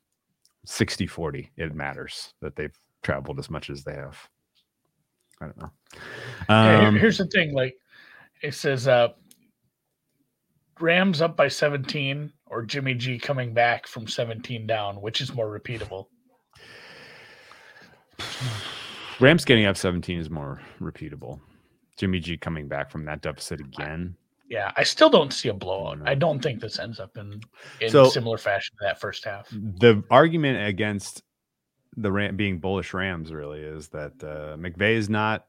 60 40, it matters that they've traveled as much as they have. I don't know. Yeah, Um, here's the thing: like it says, uh, Rams up by seventeen, or Jimmy G coming back from seventeen down, which is more repeatable. Rams getting up 17 is more repeatable. Jimmy G coming back from that deficit again. Yeah, I still don't see a blowout. I don't think this ends up in in So- similar fashion to that first half. The argument against the Ram being bullish Rams really is that uh, McVay is not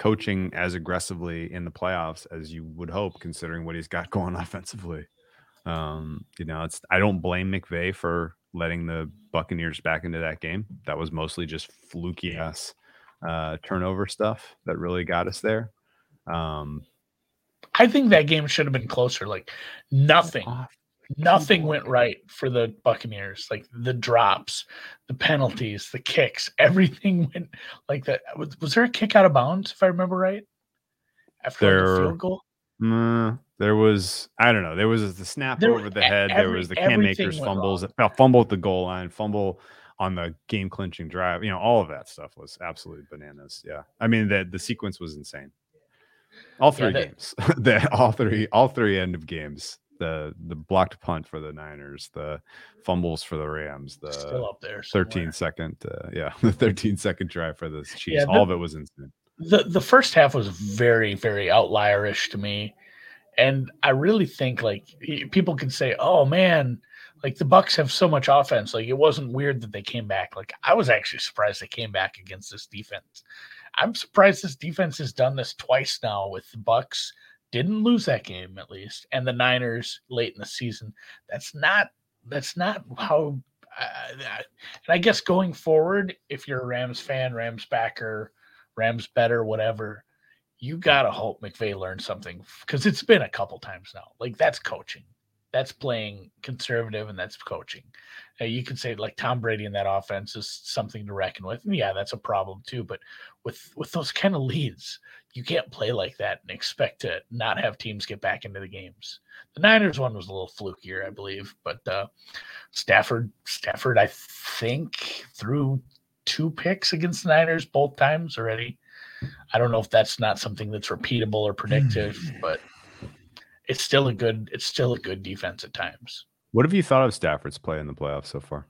coaching as aggressively in the playoffs as you would hope, considering what he's got going offensively. Um, you know, it's I don't blame McVay for letting the Buccaneers back into that game. That was mostly just fluky ass uh, turnover stuff that really got us there. Um, I think that game should have been closer. Like nothing. Nothing went right for the Buccaneers. Like the drops, the penalties, the kicks, everything went like that. Was, was there a kick out of bounds, if I remember right? After like, There- a field goal? There was I don't know. There was the snap There- over the head. there was the Cam everything Akers fumbles, uh, fumble at the goal line, fumble on the game clinching drive. You know, all of that stuff was absolutely bananas. Yeah, I mean the the sequence was insane. All three that- games, the all three all three end of games. The the blocked punt for the Niners, the fumbles for the Rams, the Still up there. 13 somewhere. second, uh, yeah, the 13 second drive for the Chiefs. Yeah, all of it was insane. the the first half was very very outlierish to me and i really think like people can say oh man like the bucks have so much offense like it wasn't weird that they came back like i was actually surprised they came back against this defense i'm surprised this defense has done this twice now with the bucks didn't lose that game at least and the niners late in the season that's not that's not how uh, and i guess going forward if you're a rams fan rams backer Rams better, whatever. You gotta hope McVay learned something because it's been a couple times now. Like that's coaching, that's playing conservative, and that's coaching. Uh, you can say like Tom Brady in that offense is something to reckon with. And yeah, that's a problem too. But with with those kind of leads, you can't play like that and expect to not have teams get back into the games. The Niners one was a little flukier, I believe, but uh, Stafford Stafford, I think, threw two picks against the Niners both times already. I don't know if that's not something that's repeatable or predictive, but it's still a good it's still a good defense at times. What have you thought of Stafford's play in the playoffs so far?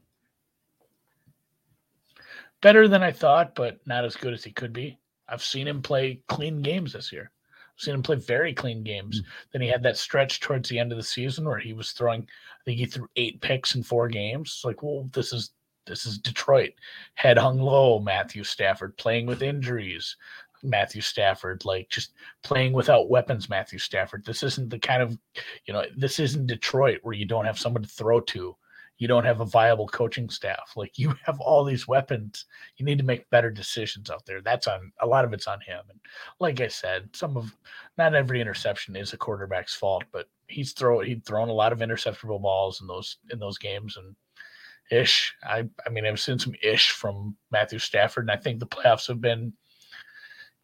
Better than I thought, but not as good as he could be. I've seen him play clean games this year. I've seen him play very clean games. Hmm. Then he had that stretch towards the end of the season where he was throwing, I think he threw eight picks in four games. It's like, well, this is this is Detroit. Head hung low, Matthew Stafford, playing with injuries. Matthew Stafford, like just playing without weapons, Matthew Stafford. This isn't the kind of, you know, this isn't Detroit where you don't have someone to throw to. You don't have a viable coaching staff. Like you have all these weapons. You need to make better decisions out there. That's on a lot of it's on him. And like I said, some of not every interception is a quarterback's fault, but he's throw he'd thrown a lot of interceptable balls in those in those games and ish. I I mean I've seen some ish from Matthew Stafford, and I think the playoffs have been,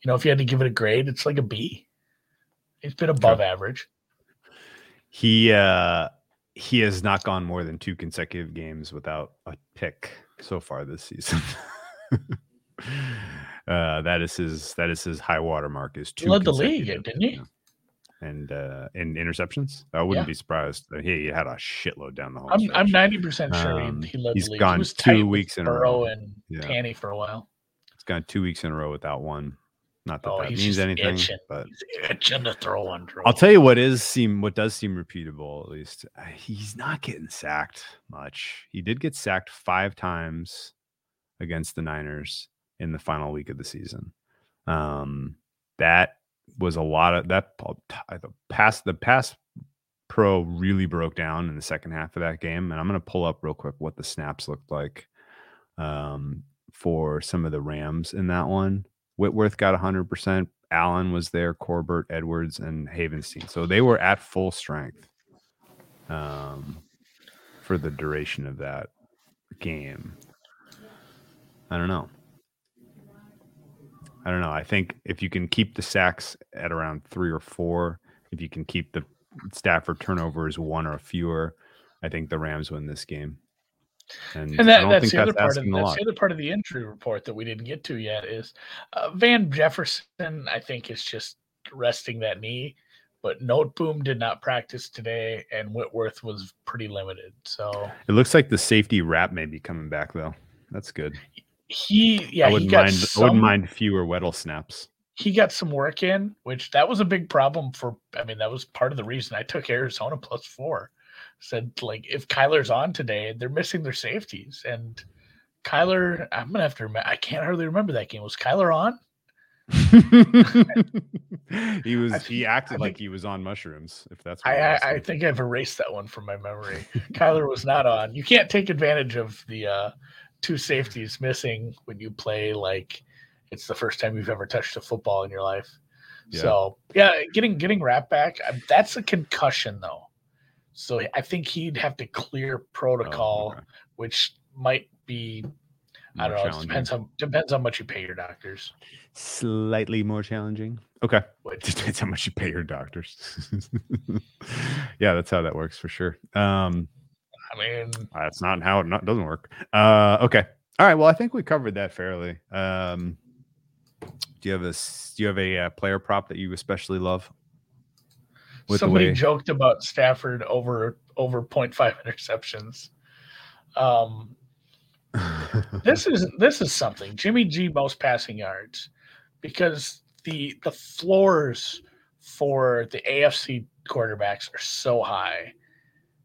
you know, if you had to give it a grade, it's like a B. It's been above average. He uh he has not gone more than two consecutive games without a pick so far this season. uh, that is his that is his high water mark is two. He led the league, didn't he? And uh, in interceptions, I wouldn't Yeah. be surprised. He had a shitload down the home. I'm. I'm ninety percent sure Um, he, he led he's the league. gone he was two weeks in a row. and Yeah. Tanny for a while. It's gone two weeks in a row without one. Not that Oh, that means anything, itching. but He's itching to throw one. I'll tell you what is seem what does seem repeatable at least. uh, He's not getting sacked much. He did get sacked five times against the Niners in the final week of the season. Um, that was a lot of that. The pass the pass pro really broke down in the second half of that game, and I'm going to pull up real quick what the snaps looked like um, for some of the Rams in that one. Whitworth got 100%. Allen was there, Corbett, Edwards, and Havenstein. So they were at full strength um, for the duration of that game. I don't know. I don't know. I think if you can keep the sacks at around three or four, if you can keep the Stafford turnovers one or fewer, I think the Rams win this game. And, and I that, don't that's think the other part of that's the other part of the injury report that we didn't get to yet is uh, Van Jefferson. I think is just resting that knee, but Noteboom did not practice today, and Whitworth was pretty limited. So It looks like the safety Rapp may be coming back though. That's good. he, yeah, I wouldn't got mind. some, I wouldn't mind fewer Weddle snaps. he got some work in, which that was a big problem for. I mean, that was part of the reason I took Arizona plus four. Said like if Kyler's on today, they're missing their safeties, and Kyler, I'm gonna have to remember. I can't hardly remember that game. Was Kyler on? he was. I he acted I like he was on mushrooms. If that's what I, I. I think I've erased that one from my memory. Kyler was not on. You can't take advantage of the uh, two safeties missing when you play like it's the first time you've ever touched a football in your life. Yeah. So yeah, getting getting Rapp back, uh, that's a concussion though. So I think he'd have to clear Oh, protocol, okay. which might be I don't know. It depends how depends how much you pay your doctors. Slightly more challenging. Okay. Which Depends how much you pay your doctors. yeah, that's how that works for sure. Um, I mean, that's not how it not, doesn't work. Uh, okay. All right. Well, I think we covered that fairly. Um, do you have a do you have a uh, player prop that you especially love? With somebody joked about Stafford over over 0.5 interceptions. Um, this is this is something. Jimmy G most passing yards because the the floors for the AFC quarterbacks are so high.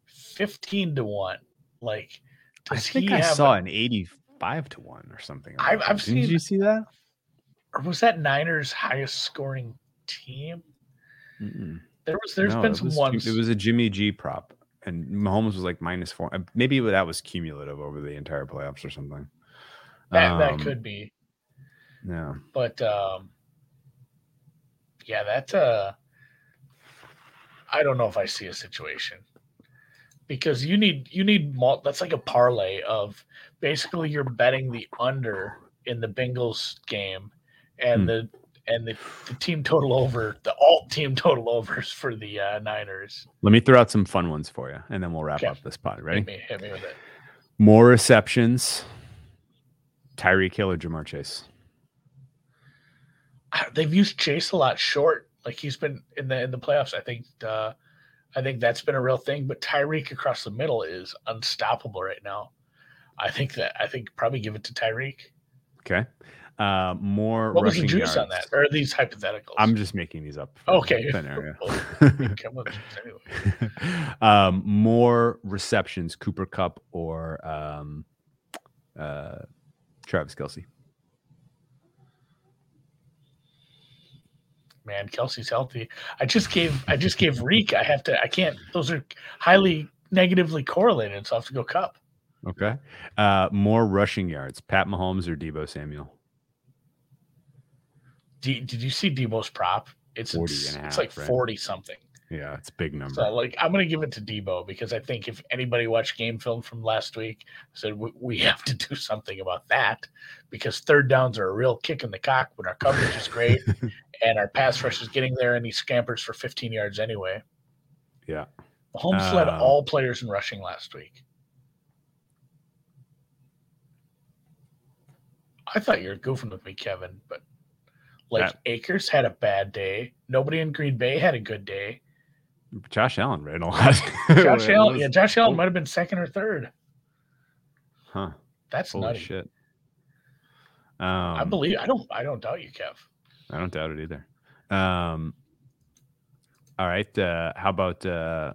15 to 1. Like I does think he I have saw a- an eighty-five to one or something. I've- I've seen- you see that? or was that Niners highest scoring team? Mm-mm. There was there's No, been some was, ones It was a Jimmy G prop, and Mahomes was like minus four. Maybe that was cumulative over the entire playoffs or something. that that Um, could be. Yeah. but um yeah that uh i don't know if i see a situation because you need you need mul- that's like a parlay of basically you're betting the under in the bengals game and Hmm. the and the, the team total over the alt team total overs for the uh, niners Let me throw out some fun ones for you, and then we'll wrap Okay. up this pod. hit Ready? me, hit me with it More receptions. Tyreek Hill or Ja'Marr Chase? They've used chase a lot short like he's been in the in the playoffs i think uh i think that's been a real thing but tyreek across the middle is unstoppable right now i think that i think probably give it to tyreek Okay. Uh, more what was the juice on that or are these hypotheticals I'm just making these up. okay thin area. Come anyway. um, more receptions, Cooper Kupp or um, uh, Travis Kelce. man kelce's healthy i just gave i just gave reek i have to i can't those are highly negatively correlated so i have to go kupp Okay. Uh, more rushing yards, Pat Mahomes or Deebo Samuel? D- did you see Deebo's prop? It's 40 it's, a it's like right? 40 something. Yeah, it's a big number. So like I'm gonna give it to Deebo because I think if anybody watched game film from last week, said we, we have to do something about that because third downs are a real kick in the cock when our coverage is great and our pass rush is getting there and he scampers for 15 yards anyway. yeah. Mahomes led Uh, all players in rushing last week. I thought you were goofing with me, Kevin, but like That- Akers had a bad day. Nobody in Green Bay had a good day. Josh Allen ran a lot. Josh Allen, yeah, Josh Allen might have been second or third. Huh. That's Holy nutty. shit. Um, I believe. I don't. I don't doubt you, Kev. I don't doubt it either. Um, all right. Uh, how about uh,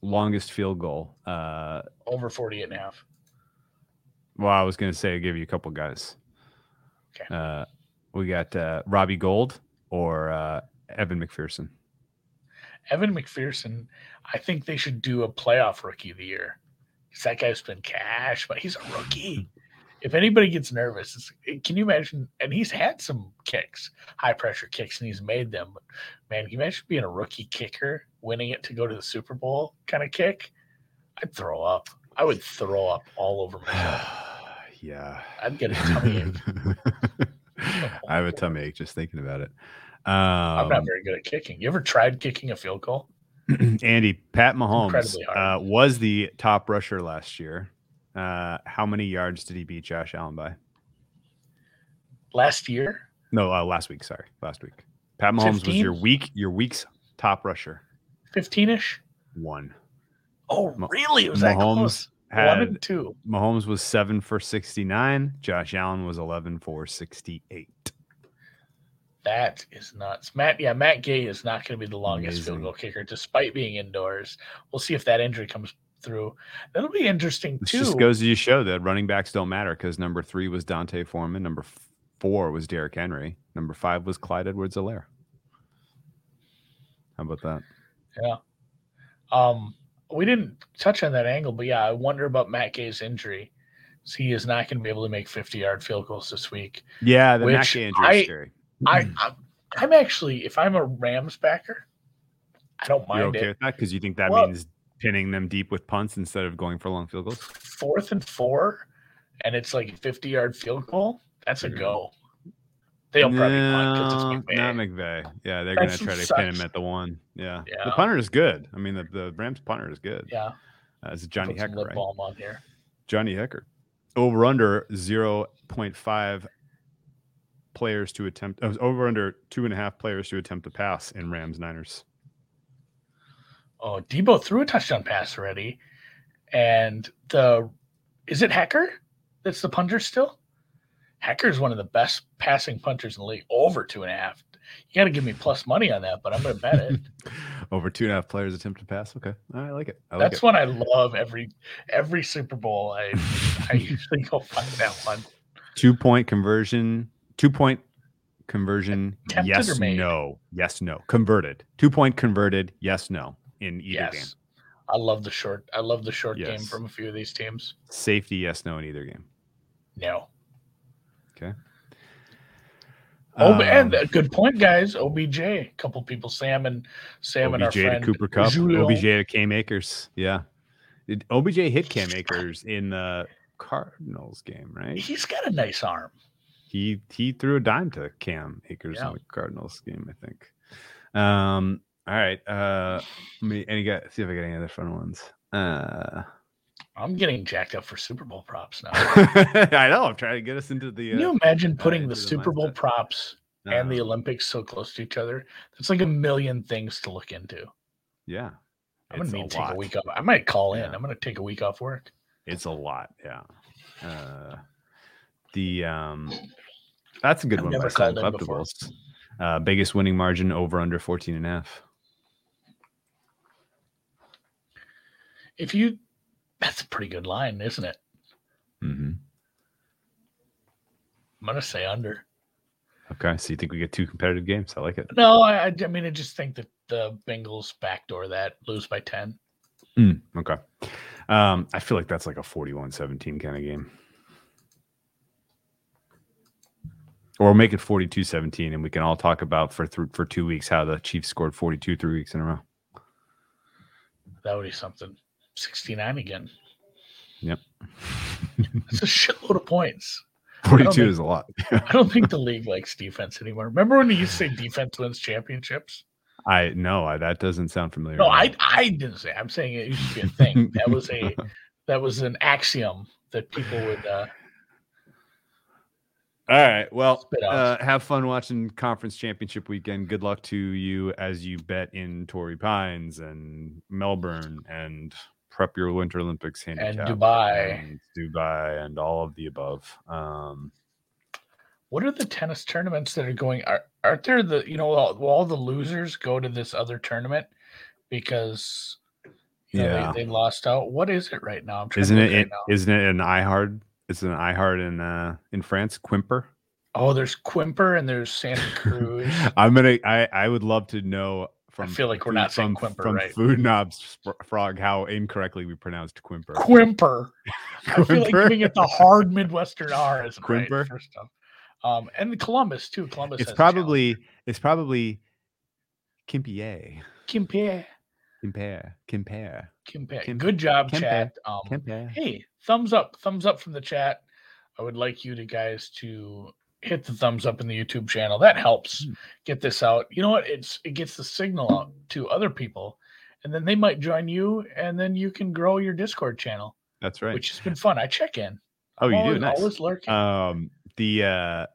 longest field goal? Uh, Over 48 and a half. well, I was going to say give you a couple guys. Okay. We got uh, Robbie Gould or uh, Evan McPherson. Evan McPherson. I think they should do a playoff rookie of the year. 'Cause that guy's been cash, but he's a rookie. if anybody gets nervous, it's, can you imagine? And he's had some kicks, high pressure kicks, and he's made them. But man, can you imagine being a rookie kicker, winning it to go to the Super Bowl kind of kick? I'd throw up. I would throw up all over myself. yeah. I'd get a tummy ache. I have a tummy ache just thinking about it. I'm not Um, very good at kicking. You ever tried kicking a field goal? Andy, Pat Mahomes uh, was the top rusher last year. Uh, how many yards did he beat Josh Allen by? Last year, No, uh, last week. Sorry, last week. Pat Mahomes was your week, your week's top rusher. 15 ish. One. Oh, really? It was that Mahomes close? One Had and two. Mahomes was seven for sixty nine. Josh Allen was eleven for sixty eight. That is nuts. Matt, yeah, Matt Gay is not going to be the longest Amazing. field goal kicker, despite being indoors. We'll see if that injury comes through. That'll be interesting This too. just goes to show that running backs don't matter because number three was D'Onta Foreman, number four was Derrick Henry, number five was Clyde Edwards Helaire. How about that? yeah. Um, we didn't touch on that angle, but yeah, I wonder about Matt Gay's injury. So he is not going to be able to make 50 yard field goals this week. Yeah, the Matt Which Gay injury I- is scary. I, I'm, I'm actually, if I'm a Rams backer, I don't You're mind okay it. with that because you think that Well- means pinning them deep with punts instead of going for long field goals. Fourth and four, and it's like 50 yard field goal. That's a Mhm. go. They'll probably punt because it's No, McVay. Not McVay. Yeah, they're going to try to pin him at the one. Yeah. The punter is good. I mean, the, the Rams punter is good. yeah, Uh, it's Johnny Hekker, lip right? balm on here. Johnny Hekker. Over under 0.5 players to attempt, uh, over under two and a half players to attempt a pass in Rams Niners. Oh, Deebo threw a touchdown pass already, and the is it Hekker that's the punter still? Hekker is one of the best passing punters in the league, over two and a half. You got to give me plus money on that, but I'm going to bet it. Over two and a half players attempt to pass. Okay. I like it. I like That's it. one I love every every Super Bowl. I I usually go find that one. Two point conversion, two point conversion. Attempted yes, no. Yes, no. Converted. Two point converted. Yes, no. In either game. Yes, I love the short. I love the short game from a few of these teams. Safety. Yes, no. In either game. No. Okay. Oh, and Um, a good point, guys. OBJ. A couple people, Sam and Sam and our OBJ to friend Cooper Kupp. Julio. OBJ to Cam Akers. Yeah. Did OBJ hit Cam Akers in the Cardinals game, right? He's got a nice arm. He he threw a dime to Cam Akers Yeah. in the Cardinals game, I think. Um. All right. Uh. Let me any got see if I got any other fun ones. Uh. I'm getting jacked up for Super Bowl props now. I know. I'm trying to get us into the. Can you Uh, imagine putting into the the Super Bowl props and the uh, Olympics so close to each other? That's like a million things to look into. Yeah. I'm gonna need to take a week off. I might call in. Yeah. I'm gonna take a week off work. It's a lot, yeah. Uh, the um, that's a good I've one never called in before. Uh, biggest winning margin over under 14 and a half. If you, that's a pretty good line, isn't it? Mm-hmm. I'm gonna say under. Okay, so you think we get two competitive games? I like it. No, I, I mean I just think that the Bengals backdoor that lose by ten. Mm, okay. Um, I feel like that's like a 41-17 kind of game. Or we'll make it 42-17 and we can all talk about for th- for two weeks how the Chiefs scored 42 three weeks in a row. That would be something. 69 again. Yep. That's a shitload of points. 42 think- is a lot. I don't think the league likes defense anymore. Remember when you used to say defense wins championships? I no, I, that doesn't sound familiar. No. I I didn't say. I'm saying it used to be a thing. That was a that was an axiom that people would. uh All right. Well, uh, have fun watching conference championship weekend. Good luck to you as you bet in Torrey Pines and Melbourne and prep your Winter Olympics handicap and Dubai. and Dubai and all of the above. Um, What are the tennis tournaments that are going? Are aren't there the you know all, will all the losers go to this other tournament because you know, Yeah. they, they lost out? What is it right now? I'm trying isn't to it, right it isn't it an iHard? It's an iHard in uh, in France, Quimper. Oh, there's Quimper and there's Santa Cruz. I'm gonna. I I would love to know from. feel like we're not saying from, Quimper from right. Food Knobs Frog how incorrectly we pronounced Quimper. Quimper. I feel like Quimper? giving it the hard Midwestern R is Quimper? right. First off, um, and the Columbus too. Columbus. it's probably it's probably Kimpier. Kimper. Compare. Compare. Kim- Good job, Kimper. chat. Um, Compare. hey, thumbs up, thumbs up from the chat. I would like you to guys to hit the thumbs up in the YouTube channel. That helps Hmm. get this out. You know what? It's it gets the signal out to other people, and then they might join you, and then you can grow your Discord channel, That's right. which has been fun. I check in. oh, you always, do. Nice. Always lurking. Um, the uh,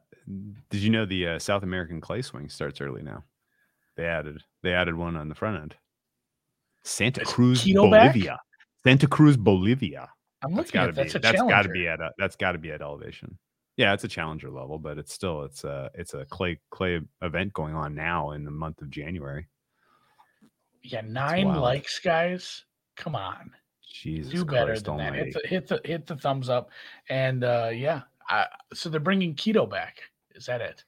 did you know the uh, South American clay swing starts early now? They added they added one on the front end. Santa Is Cruz, Quito back? Bolivia. Santa Cruz, Bolivia. I'm That's looking got to at be that's a that's gotta be at a, that's got to be at elevation. Yeah, it's a challenger level, but it's still it's a it's a clay clay event going on now in the month of January. yeah, nine likes, guys. Come on. Jesus do better Christ than that. Hit the, hit the hit the thumbs up, and uh yeah. I, so they're bringing Quito back. Is that it?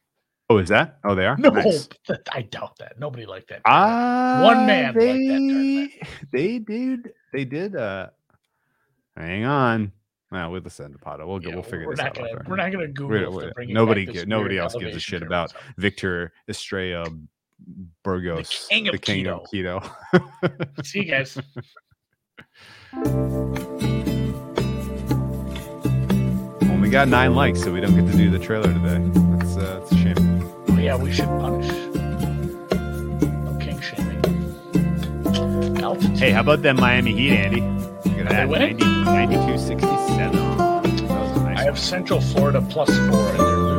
Oh, is that? Oh, they are. No, Nice. I doubt that. Nobody liked that. Ah, One man liked that they, tournament. They did. They did. Uh, hang on. Well, we'll to Pato. We'll go. Yeah, we'll figure this out. gonna we're not gonna Google We're- we're- nobody nobody else gives a shit about. Victor Estrella Burgos, king of Quito. See you guys. Only got nine likes, so we don't get to do the trailer today. That's, uh, that's a shame. Oh, yeah, we should punish. No king. Hey, how about that Miami Heat, Andy? Look at that, winning? 90, 92 67. That was a nice I have Central Florida plus four